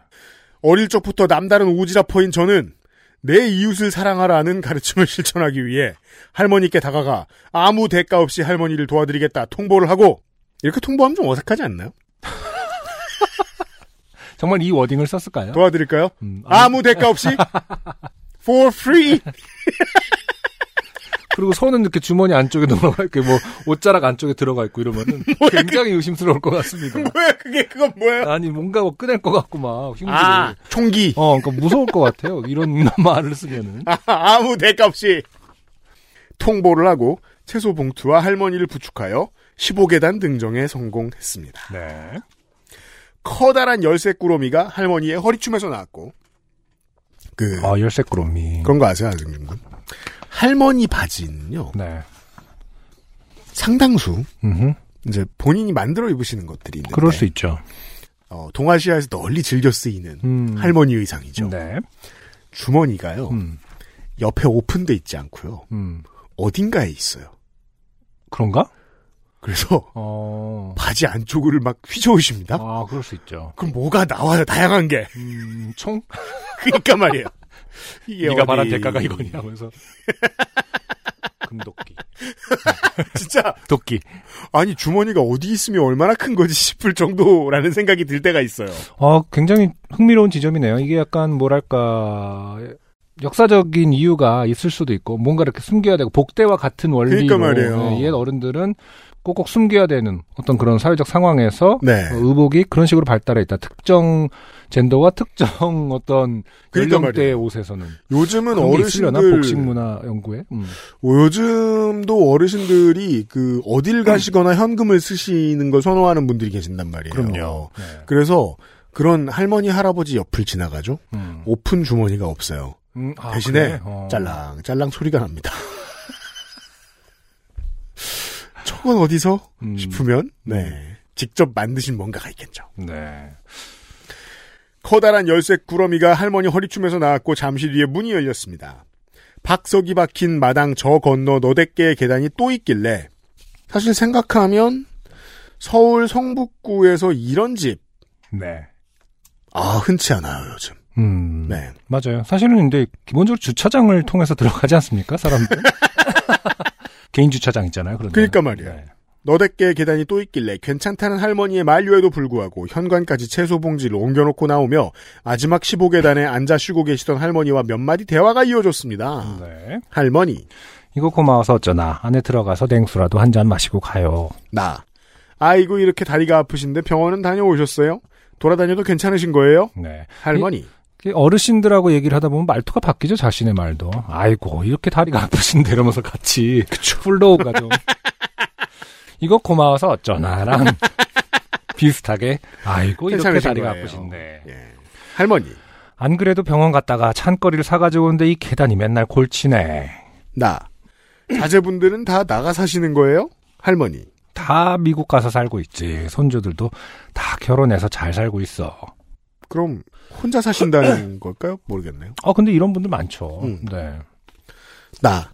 어릴 적부터 남다른 오지랖퍼인 저는 내 이웃을 사랑하라는 가르침을 실천하기 위해 할머니께 다가가 아무 대가 없이 할머니를 도와드리겠다 통보를 하고 이렇게 통보하면 좀 어색하지 않나요? 정말 이 워딩을 썼을까요? 도와드릴까요? 음, 아무 대가 없이 for free 그리고 손은 이렇게 주머니 안쪽에 들어가 있고 뭐 옷자락 안쪽에 들어가 있고 이러면은 굉장히 의심스러울 것 같습니다. 뭐야 그게 그건 뭐예요? 아니 뭔가 뭐 꺼낼 것 같고 막 흉기를. 아 총기 어, 그러니까 무서울 것 같아요. 이런 말을 쓰면은. 아, 아무 대가 없이 통보를 하고 채소 봉투와 할머니를 부축하여 15계단 등정에 성공했습니다. 네. 커다란 열쇠 꾸러미가 할머니의 허리춤에서 나왔고 그 아 열쇠 꾸러미. 그런 거 아세요, 아승준 군? 할머니 바지는요 네. 상당수 음. 이제 본인이 만들어 입으시는 것들이 있는데 그럴 수 있죠. 어, 동아시아에서 널리 즐겨 쓰이는 음. 할머니 의상이죠. 네. 주머니가요 음. 옆에 오픈돼 있지 않고요 음. 어딘가에 있어요. 그런가? 그래서 어. 바지 안쪽을 막 휘저으십니다. 아, 그럴 수 있죠. 그럼 뭐가 나와요? 다양한 게. 음, 총? 그러니까 말이에요. 이게 네가 어디- 말한 대가가 이거냐 하면서. 금도끼. 진짜 도끼. 아니 주머니가 어디 있으면 얼마나 큰 거지 싶을 정도라는 생각이 들 때가 있어요. 아, 굉장히 흥미로운 지점이네요. 이게 약간 뭐랄까 역사적인 이유가 있을 수도 있고 뭔가 이렇게 숨겨야 되고 복대와 같은 원리로 그러니까 말이에요. 네, 옛 어른들은 꼭꼭 숨겨야 되는 어떤 그런 사회적 상황에서 네. 어, 의복이 그런 식으로 발달해 있다. 특정 젠더와 특정 어떤 그러니까 연령대의. 옷에서는 요즘은 어르신들 복식 문화 연구에 음. 요즘도 어르신들이 그 어딜 가시거나 현금을 쓰시는 걸 선호하는 분들이 계신단 말이에요. 네. 그래서 그런 할머니 할아버지 옆을 지나가죠. 음. 오픈 주머니가 없어요. 음, 아, 대신에 그래? 어. 짤랑 짤랑 소리가 납니다. 저건 어디서 음. 싶으면 네 직접 만드신 뭔가가 있겠죠. 네. 커다란 열쇠 구러미가 할머니 허리춤에서 나왔고 잠시 뒤에 문이 열렸습니다. 박석이 박힌 마당 저 건너 너댓 개의 계단이 또 있길래 사실 생각하면 서울 성북구에서 이런 집 네. 아, 흔치 않아요, 요즘. 음. 네. 맞아요. 사실은 근데 기본적으로 주차장을 통해서 들어가지 않습니까? 사람들. 개인 주차장 있잖아요. 그런 그러니까. 말이에요. 네. 너댓 개의 계단이 또 있길래 괜찮다는 할머니의 만류에도 불구하고 현관까지 채소 봉지를 옮겨놓고 나오며 마지막 15계단에 앉아 쉬고 계시던 할머니와 몇 마디 대화가 이어졌습니다. 네. 할머니, 이거 고마워서 어쩌나 안에 들어가서 냉수라도 한 잔 마시고 가요. 나. 아이고 이렇게 다리가 아프신데 병원은 다녀오셨어요? 돌아다녀도 괜찮으신 거예요? 네. 할머니. 어르신들하고 얘기를 하다 보면 말투가 바뀌죠 자신의 말도. 아이고 이렇게 다리가 아프신데 이러면서 같이 flow가 좀 이거 고마워서 어쩌나랑 비슷하게 아이고 이렇게 다리가 거예요. 아프신데 예. 할머니. 안 그래도 병원 갔다가 찬거리를 사가지고 오는데 이 계단이 맨날 골치네. 나. 자제분들은 다 나가 사시는 거예요? 할머니. 다 미국 가서 살고 있지. 손주들도 다 결혼해서 잘 살고 있어. 그럼 혼자 사신다는 걸까요? 모르겠네요. 어 근데 이런 분들 많죠. 음. 네. 나.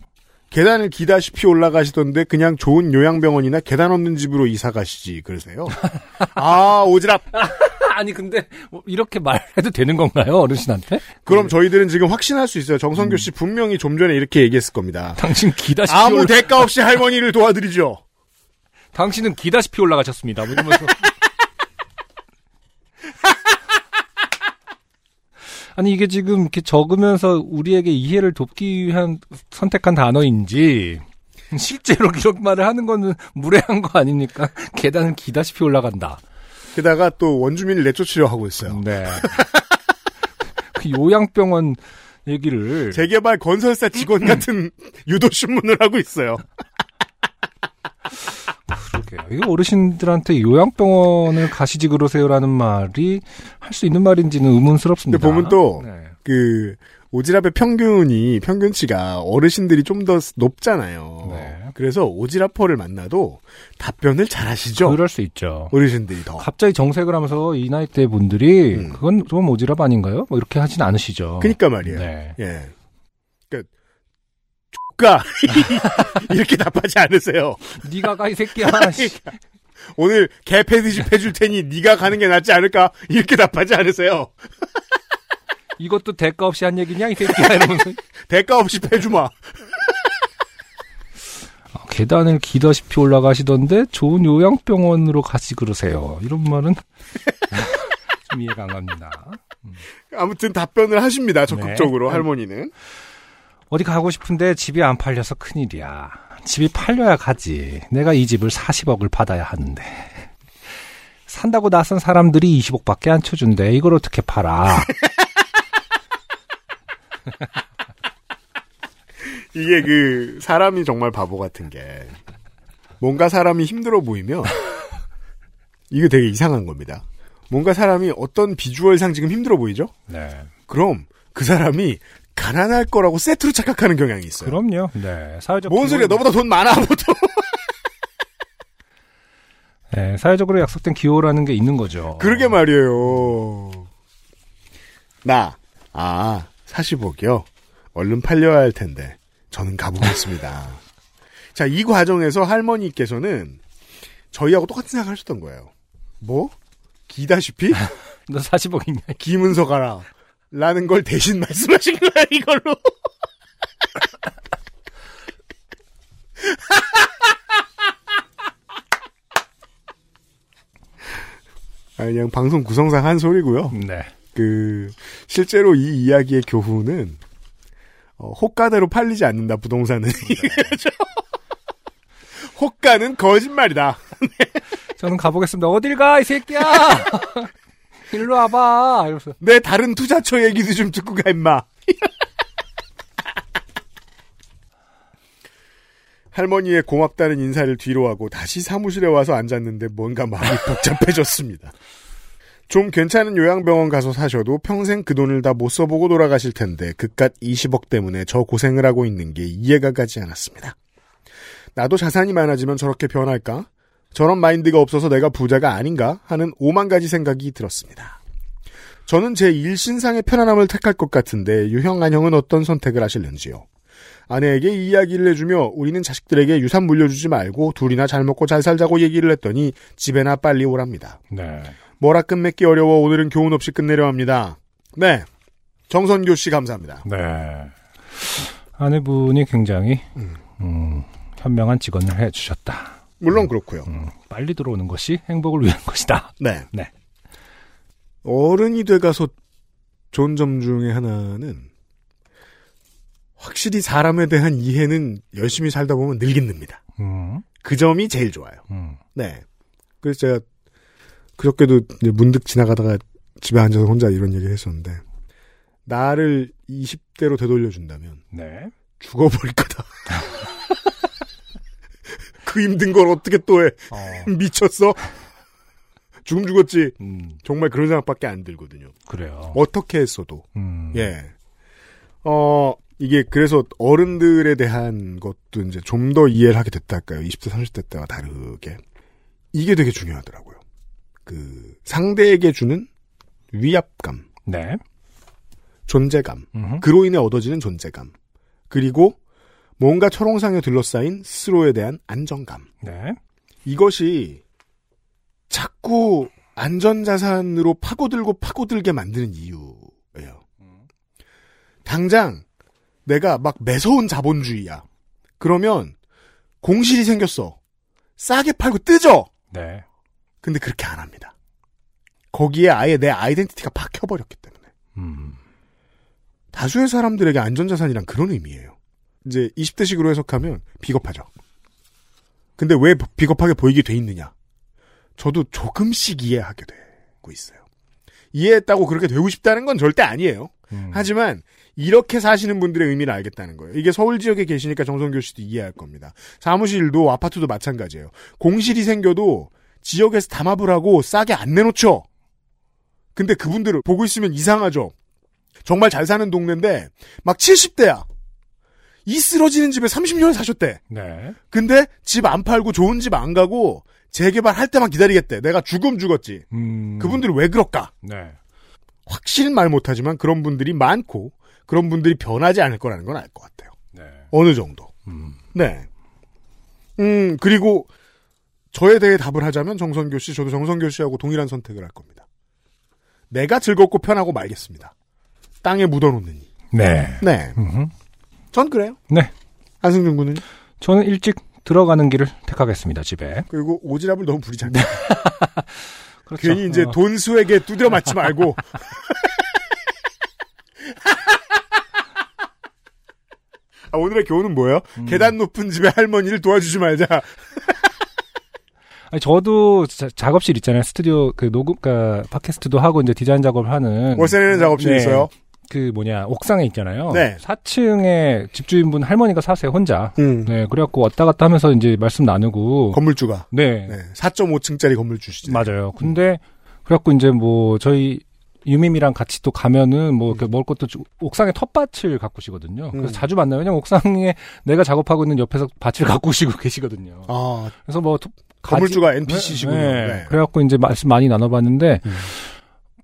계단을 기다시피 올라가시던데 그냥 좋은 요양병원이나 계단 없는 집으로 이사 가시지 그러세요? 아 오지랖. 아니 근데 뭐 이렇게 말해도 되는 건가요 어르신한테? 그럼 저희들은 지금 확신할 수 있어요. 정성교 씨 분명히 좀 전에 이렇게 얘기했을 겁니다. 당신 기다시피 아무 올라... 대가 없이 할머니를 도와드리죠. 당신은 기다시피 올라가셨습니다. 뭐 이러면서 아니 이게 지금 이렇게 적으면서 우리에게 이해를 돕기 위한 선택한 단어인지 실제로 이런 말을 하는 거는 무례한 거 아닙니까? 계단을 기다시피 올라간다. 게다가 또 원주민을 내쫓으려 하고 있어요. 네. 그 요양병원 얘기를 재개발 건설사 직원 같은 유도 신문을 하고 있어요. 그러게요. 이거 어르신들한테 요양병원을 가시지 그러세요라는 말이 할 수 있는 말인지는 의문스럽습니다. 근데 보면 또 네. 그 오지랖의 평균이 평균치가 어르신들이 좀 더 높잖아요. 네. 그래서 오지랖퍼를 만나도 답변을 잘하시죠. 그럴 수 있죠. 어르신들이 더. 갑자기 정색을 하면서 이 나이 대 분들이 음. 그건 좀 오지랖 아닌가요? 뭐 이렇게 하진 않으시죠. 그니까 말이에요. 네. 예. 그 X가 이렇게 답하지 않으세요. 네가 가 이 새끼야. 씨. 오늘 개패드십 해줄 테니 네가 가는 게 낫지 않을까? 이렇게 답하지 않으세요. 이것도 대가 없이 한 얘기냐 이 새끼야 이러면서 대가 없이 패주마. 어, 계단을 기다시피 올라가시던데 좋은 요양병원으로 가시 그러세요. 이런 말은 좀 이해가 안 갑니다. 아무튼 답변을 하십니다. 적극적으로 네. 할머니는. 어디 가고 싶은데 집이 안 팔려서 큰일이야. 집이 팔려야 가지. 내가 이 집을 40억을 받아야 하는데. 산다고 나선 사람들이 20억밖에 안 쳐준대. 이걸 어떻게 팔아? 이게 그 사람이 정말 바보 같은 게 뭔가 사람이 힘들어 보이면 이게 되게 이상한 겁니다. 뭔가 사람이 어떤 비주얼상 지금 힘들어 보이죠? 네. 그럼 그 사람이 가난할 거라고 세트로 착각하는 경향이 있어요. 그럼요. 네. 사회적 뭔 소리야? 너보다 돈 많아 보통. 네, 사회적으로 약속된 기호라는 게 있는 거죠. 그러게 말이에요. 나, 아, 40억이요? 얼른 팔려야 할 텐데, 저는 가보겠습니다. 자, 이 과정에서 할머니께서는 저희하고 똑같은 생각 하셨던 거예요. 뭐? 기다시피? 너 40억 있냐? 기문서 가라. 라는 걸 대신 말씀하신 거야, 이걸로. 아, 그냥 방송 구성상 한 소리고요. 네. 그 실제로 이 이야기의 교훈은 어, 호가대로 팔리지 않는다 부동산은 이거죠. 호가는 거짓말이다. 저는 가보겠습니다. 어딜 가, 이 새끼야! 일로 와봐! 이러면서. 내 다른 투자처 얘기도 좀 듣고 가 임마. 할머니의 고맙다는 인사를 뒤로 하고 다시 사무실에 와서 앉았는데 뭔가 마음이 복잡해졌습니다. 좀 괜찮은 요양병원 가서 사셔도 평생 그 돈을 다 못 써보고 돌아가실 텐데 그깟 20억 때문에 저 고생을 하고 있는 게 이해가 가지 않았습니다. 나도 자산이 많아지면 저렇게 변할까? 저런 마인드가 없어서 내가 부자가 아닌가? 하는 오만 가지 생각이 들었습니다. 저는 제 일신상의 편안함을 택할 것 같은데 유형 안형은 어떤 선택을 하실는지요? 아내에게 이 이야기를 해주며 우리는 자식들에게 유산 물려주지 말고 둘이나 잘 먹고 잘 살자고 얘기를 했더니 집에나 빨리 오랍니다. 네. 뭐라 끝맺기 어려워 오늘은 교훈 없이 끝내려 합니다. 네. 정선교 씨 감사합니다. 네. 아내분이 굉장히, 음, 현명한 직원을 해주셨다. 물론 그렇고요. 음, 빨리 들어오는 것이 행복을 위한 것이다. 네. 네. 어른이 돼가서 좋은 점 중에 하나는 확실히 사람에 대한 이해는 열심히 살다 보면 늘긴 납니다. 음. 그 점이 제일 좋아요. 음. 네. 그래서 제가 그저께도 문득 지나가다가 집에 앉아서 혼자 이런 얘기를 했었는데 나를 20대로 되돌려준다면 네. 죽어버릴 거다. 그 힘든 걸 어떻게 또 해? 어. 미쳤어? 죽음 죽었지. 음. 정말 그런 생각밖에 안 들거든요. 그래요. 어떻게 했어도. 음. 예. 어, 이게 그래서 어른들에 대한 것도 이제 좀 더 이해를 하게 됐다 할까요? 20대, 30대 때와 다르게. 이게 되게 중요하더라고요. 그, 상대에게 주는 위압감, 네. 존재감, 음흠. 그로 인해 얻어지는 존재감, 그리고 뭔가 철옹상에 둘러싸인 스스로에 대한 안정감. 네. 이것이 자꾸 안전자산으로 파고들고 파고들게 만드는 이유예요. 당장 내가 막 매서운 자본주의야. 그러면 공실이 생겼어. 싸게 팔고 뜨죠? 네. 근데 그렇게 안 합니다. 거기에 아예 내 아이덴티티가 박혀버렸기 때문에. 음. 다수의 사람들에게 안전자산이란 그런 의미예요. 이제 20대식으로 해석하면 비겁하죠. 근데 왜 비겁하게 보이게 돼 있느냐? 저도 조금씩 이해하게 되고 있어요. 이해했다고 그렇게 되고 싶다는 건 절대 아니에요. 음. 하지만 이렇게 사시는 분들의 의미를 알겠다는 거예요. 이게 서울 지역에 계시니까 정성교 씨도 이해할 겁니다. 사무실도 아파트도 마찬가지예요. 공실이 생겨도 지역에서 담합을 하고 싸게 안 내놓죠. 근데 그분들을 보고 있으면 이상하죠. 정말 잘 사는 동네인데 막 70대야. 이 쓰러지는 집에 30년을 사셨대. 네. 근데 집 안 팔고 좋은 집 안 가고 재개발할 때만 기다리겠대. 내가 죽음 죽었지. 음. 그분들이 왜 그럴까? 네. 확실히 말 못하지만 그런 분들이 많고 그런 분들이 변하지 않을 거라는 건 알 것 같아요. 네. 어느 정도. 음. 네. 음 그리고 저에 대해 답을 하자면 정선교 씨, 저도 정선교 씨하고 동일한 선택을 할 겁니다. 내가 즐겁고 편하고 말겠습니다. 땅에 묻어놓느니. 네. 네. 음흠. 전 그래요. 네. 안승준 군은 저는 일찍 들어가는 길을 택하겠습니다, 집에. 그리고 오지랖을 너무 부리지 않게. 그렇죠. 괜히 이제 어, 돈수에게 두드려 맞지 말고. 아, 오늘의 교훈은 뭐예요? 음. 계단 높은 집에 할머니를 도와주지 말자. 아니, 저도 자- 작업실 있잖아요. 스튜디오 그 녹음, 그니까 팟캐스트도 하고 이제 디자인 작업을 하는. 월세 내는 작업실이 네. 있어요. 그 뭐냐 옥상에 있잖아요. 네. 4층에 집주인분 할머니가 사세요 혼자. 음. 네, 그래갖고 왔다 갔다 하면서 이제 말씀 나누고. 건물주가. 네, 네. 4.5층짜리 건물주시죠. 맞아요. 근데 그래갖고 이제 뭐 저희 유미미랑 같이 또 가면은 뭐 이렇게 먹을 것도 주- 옥상에 텃밭을 가꾸시거든요. 그래서 음. 자주 만나요. 왜냐면 옥상에 내가 작업하고 있는 옆에서 밭을 가꾸시고 계시거든요. 아, 그래서 뭐 토- 건물주가 NPC시군요. 네. 네. 그래갖고 이제 말씀 많이 나눠봤는데 음.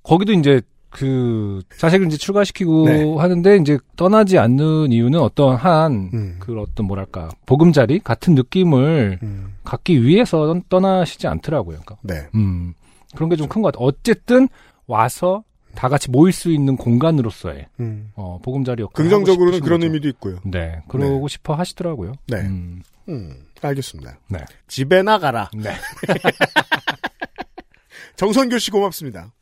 거기도 이제 그 자식을 이제 출가시키고 네. 하는데 이제 떠나지 않는 이유는 어떠한 음. 그 어떤 뭐랄까 보금자리 같은 느낌을 음. 갖기 위해서 떠나시지 않더라고요. 그러니까 네. 음, 그런 게 좀 큰 것 같아요. 어쨌든 와서 다 같이 모일 수 있는 공간으로서의 음. 어, 보금자리 역할 긍정적으로는 그런 의미도 있고요. 네, 그러고 싶어 하시더라고요. 네. 음, 음, 알겠습니다. 네. 집에 나가라. 네. 정선교 씨 고맙습니다.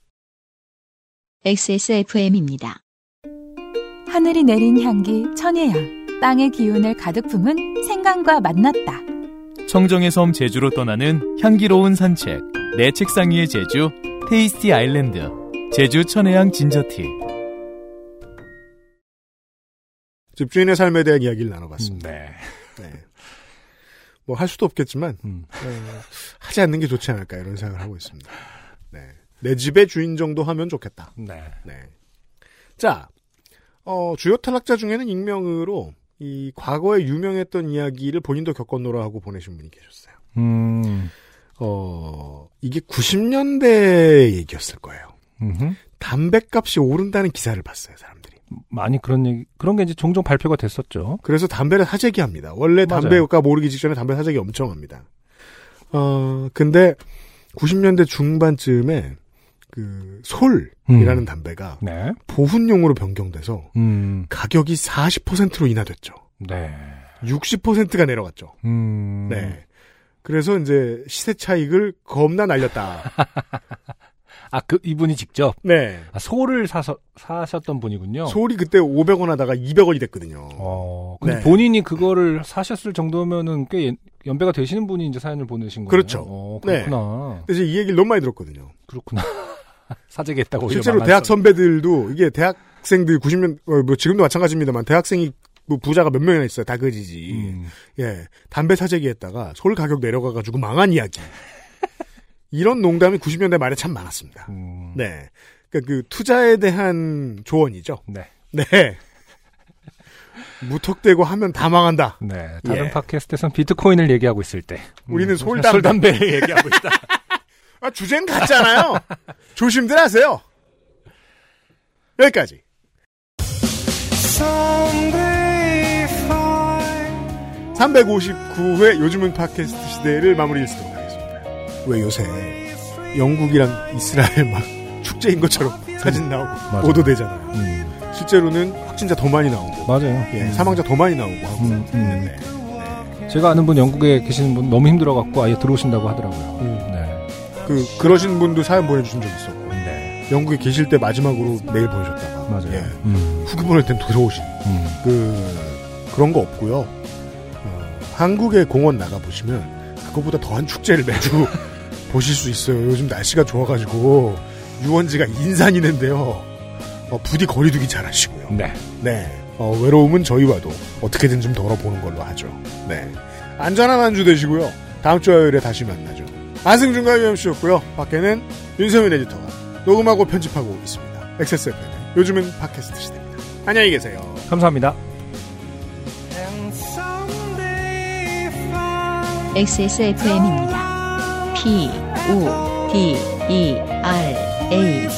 XSFM입니다. 하늘이 내린 향기 천혜향 땅의 기운을 가득 품은 생강과 만났다. 청정의 섬 제주로 떠나는 향기로운 산책 내 책상 위의 제주 테이스티 아일랜드 제주 천혜향 진저티 집주인의 삶에 대한 이야기를 나눠봤습니다. 네. 네. 뭐할 수도 없겠지만 음. 어, 하지 않는 게 좋지 않을까 이런 생각을 하고 있습니다. 네. 내 집의 주인 정도 하면 좋겠다. 네. 네. 자, 어, 주요 탈락자 중에는 익명으로 이 과거에 유명했던 이야기를 본인도 겪었노라 하고 보내신 분이 계셨어요. 음. 어, 이게 90년대 얘기였을 거예요. 음흠. 담배값이 오른다는 기사를 봤어요, 사람들이. 많이 그런 얘기, 그런 게 이제 종종 발표가 됐었죠. 그래서 담배를 사재기 합니다. 원래 맞아요. 담배가 오르기 직전에 담배 사재기 엄청 합니다. 어, 근데 90년대 중반쯤에 그 솔이라는 음. 담배가 네. 보훈용으로 변경돼서 음. 가격이 40%로 인하됐죠. 네. 60%가 내려갔죠. 음. 네. 그래서 이제 시세 차익을 겁나 날렸다. 아, 그, 이분이 직접? 네. 아, 소를 사서, 사셨던 분이군요. 소리 그때 500원 하다가 200원이 됐거든요. 어, 근데 네. 본인이 그거를 사셨을 정도면은 꽤 연- 연배가 되시는 분이 이제 사연을 보내신 거예요. 그렇죠. 어, 네. 그렇구나. 근데 이제 이 얘기를 너무 많이 들었거든요. 그렇구나. 사재기 했다고. 실제로 대학 선배들도 이게 대학생들 90년 어, 뭐 지금도 마찬가지입니다만 대학생이 뭐 부자가 몇 명이나 있어요. 다 그지지. 음. 예. 담배 사재기 했다가 서울 가격 내려가가지고 망한 이야기. 이런 농담이 90년대 말에 참 많았습니다. 음. 네. 그러니까 그 투자에 대한 조언이죠. 네. 네. 무턱대고 하면 다 망한다. 네. 다른 예. 팟캐스트에선 비트코인을 얘기하고 있을 때. 우리는 음, 솔담배. 솔담배를 얘기하고 있다. 아, 주제는 같잖아요. 조심들 하세요. 여기까지. 359회 요즘은 팟캐스트 시대를 마무리 짓도록 하겠습니다. 왜 요새 영국이랑 이스라엘 막 축제인 것처럼 사진 나오고 맞아요. 보도되잖아요. 음, 실제로는 확진자 더 많이 나오고 맞아요. 예, 음. 사망자 더 많이 나오고 하고 음, 음. 있는데 제가 아는 분 영국에 계시는 분 너무 힘들어갖고 아예 들어오신다고 하더라고요. 음, 네. 그 그러신 분도 사연 보내주신 적 있었고 네. 영국에 계실 때 마지막으로 메일 보내셨다가 맞아요. 예, 음, 후기 보낼 땐 들어오신 음. 그 그런 거 없고요. 어, 한국의 공원 나가 보시면 그거보다 더한 축제를 매주 보실 수 있어요. 요즘 날씨가 좋아가지고 유원지가 인산이는데요. 어, 부디 거리두기 잘하시고요. 네. 네. 어, 외로움은 저희와도 어떻게든 좀 덜어보는 걸로 하죠. 네. 안전한 한 주 되시고요. 다음 주 화요일에 다시 만나죠. 안승준과 유엠씨였고요. 밖에는 윤세민 에디터가 녹음하고 편집하고 있습니다. XSFM. 요즘은 팟캐스트 시대입니다. 안녕히 계세요. 감사합니다. XSFM입니다. P, O, D, E, R, A.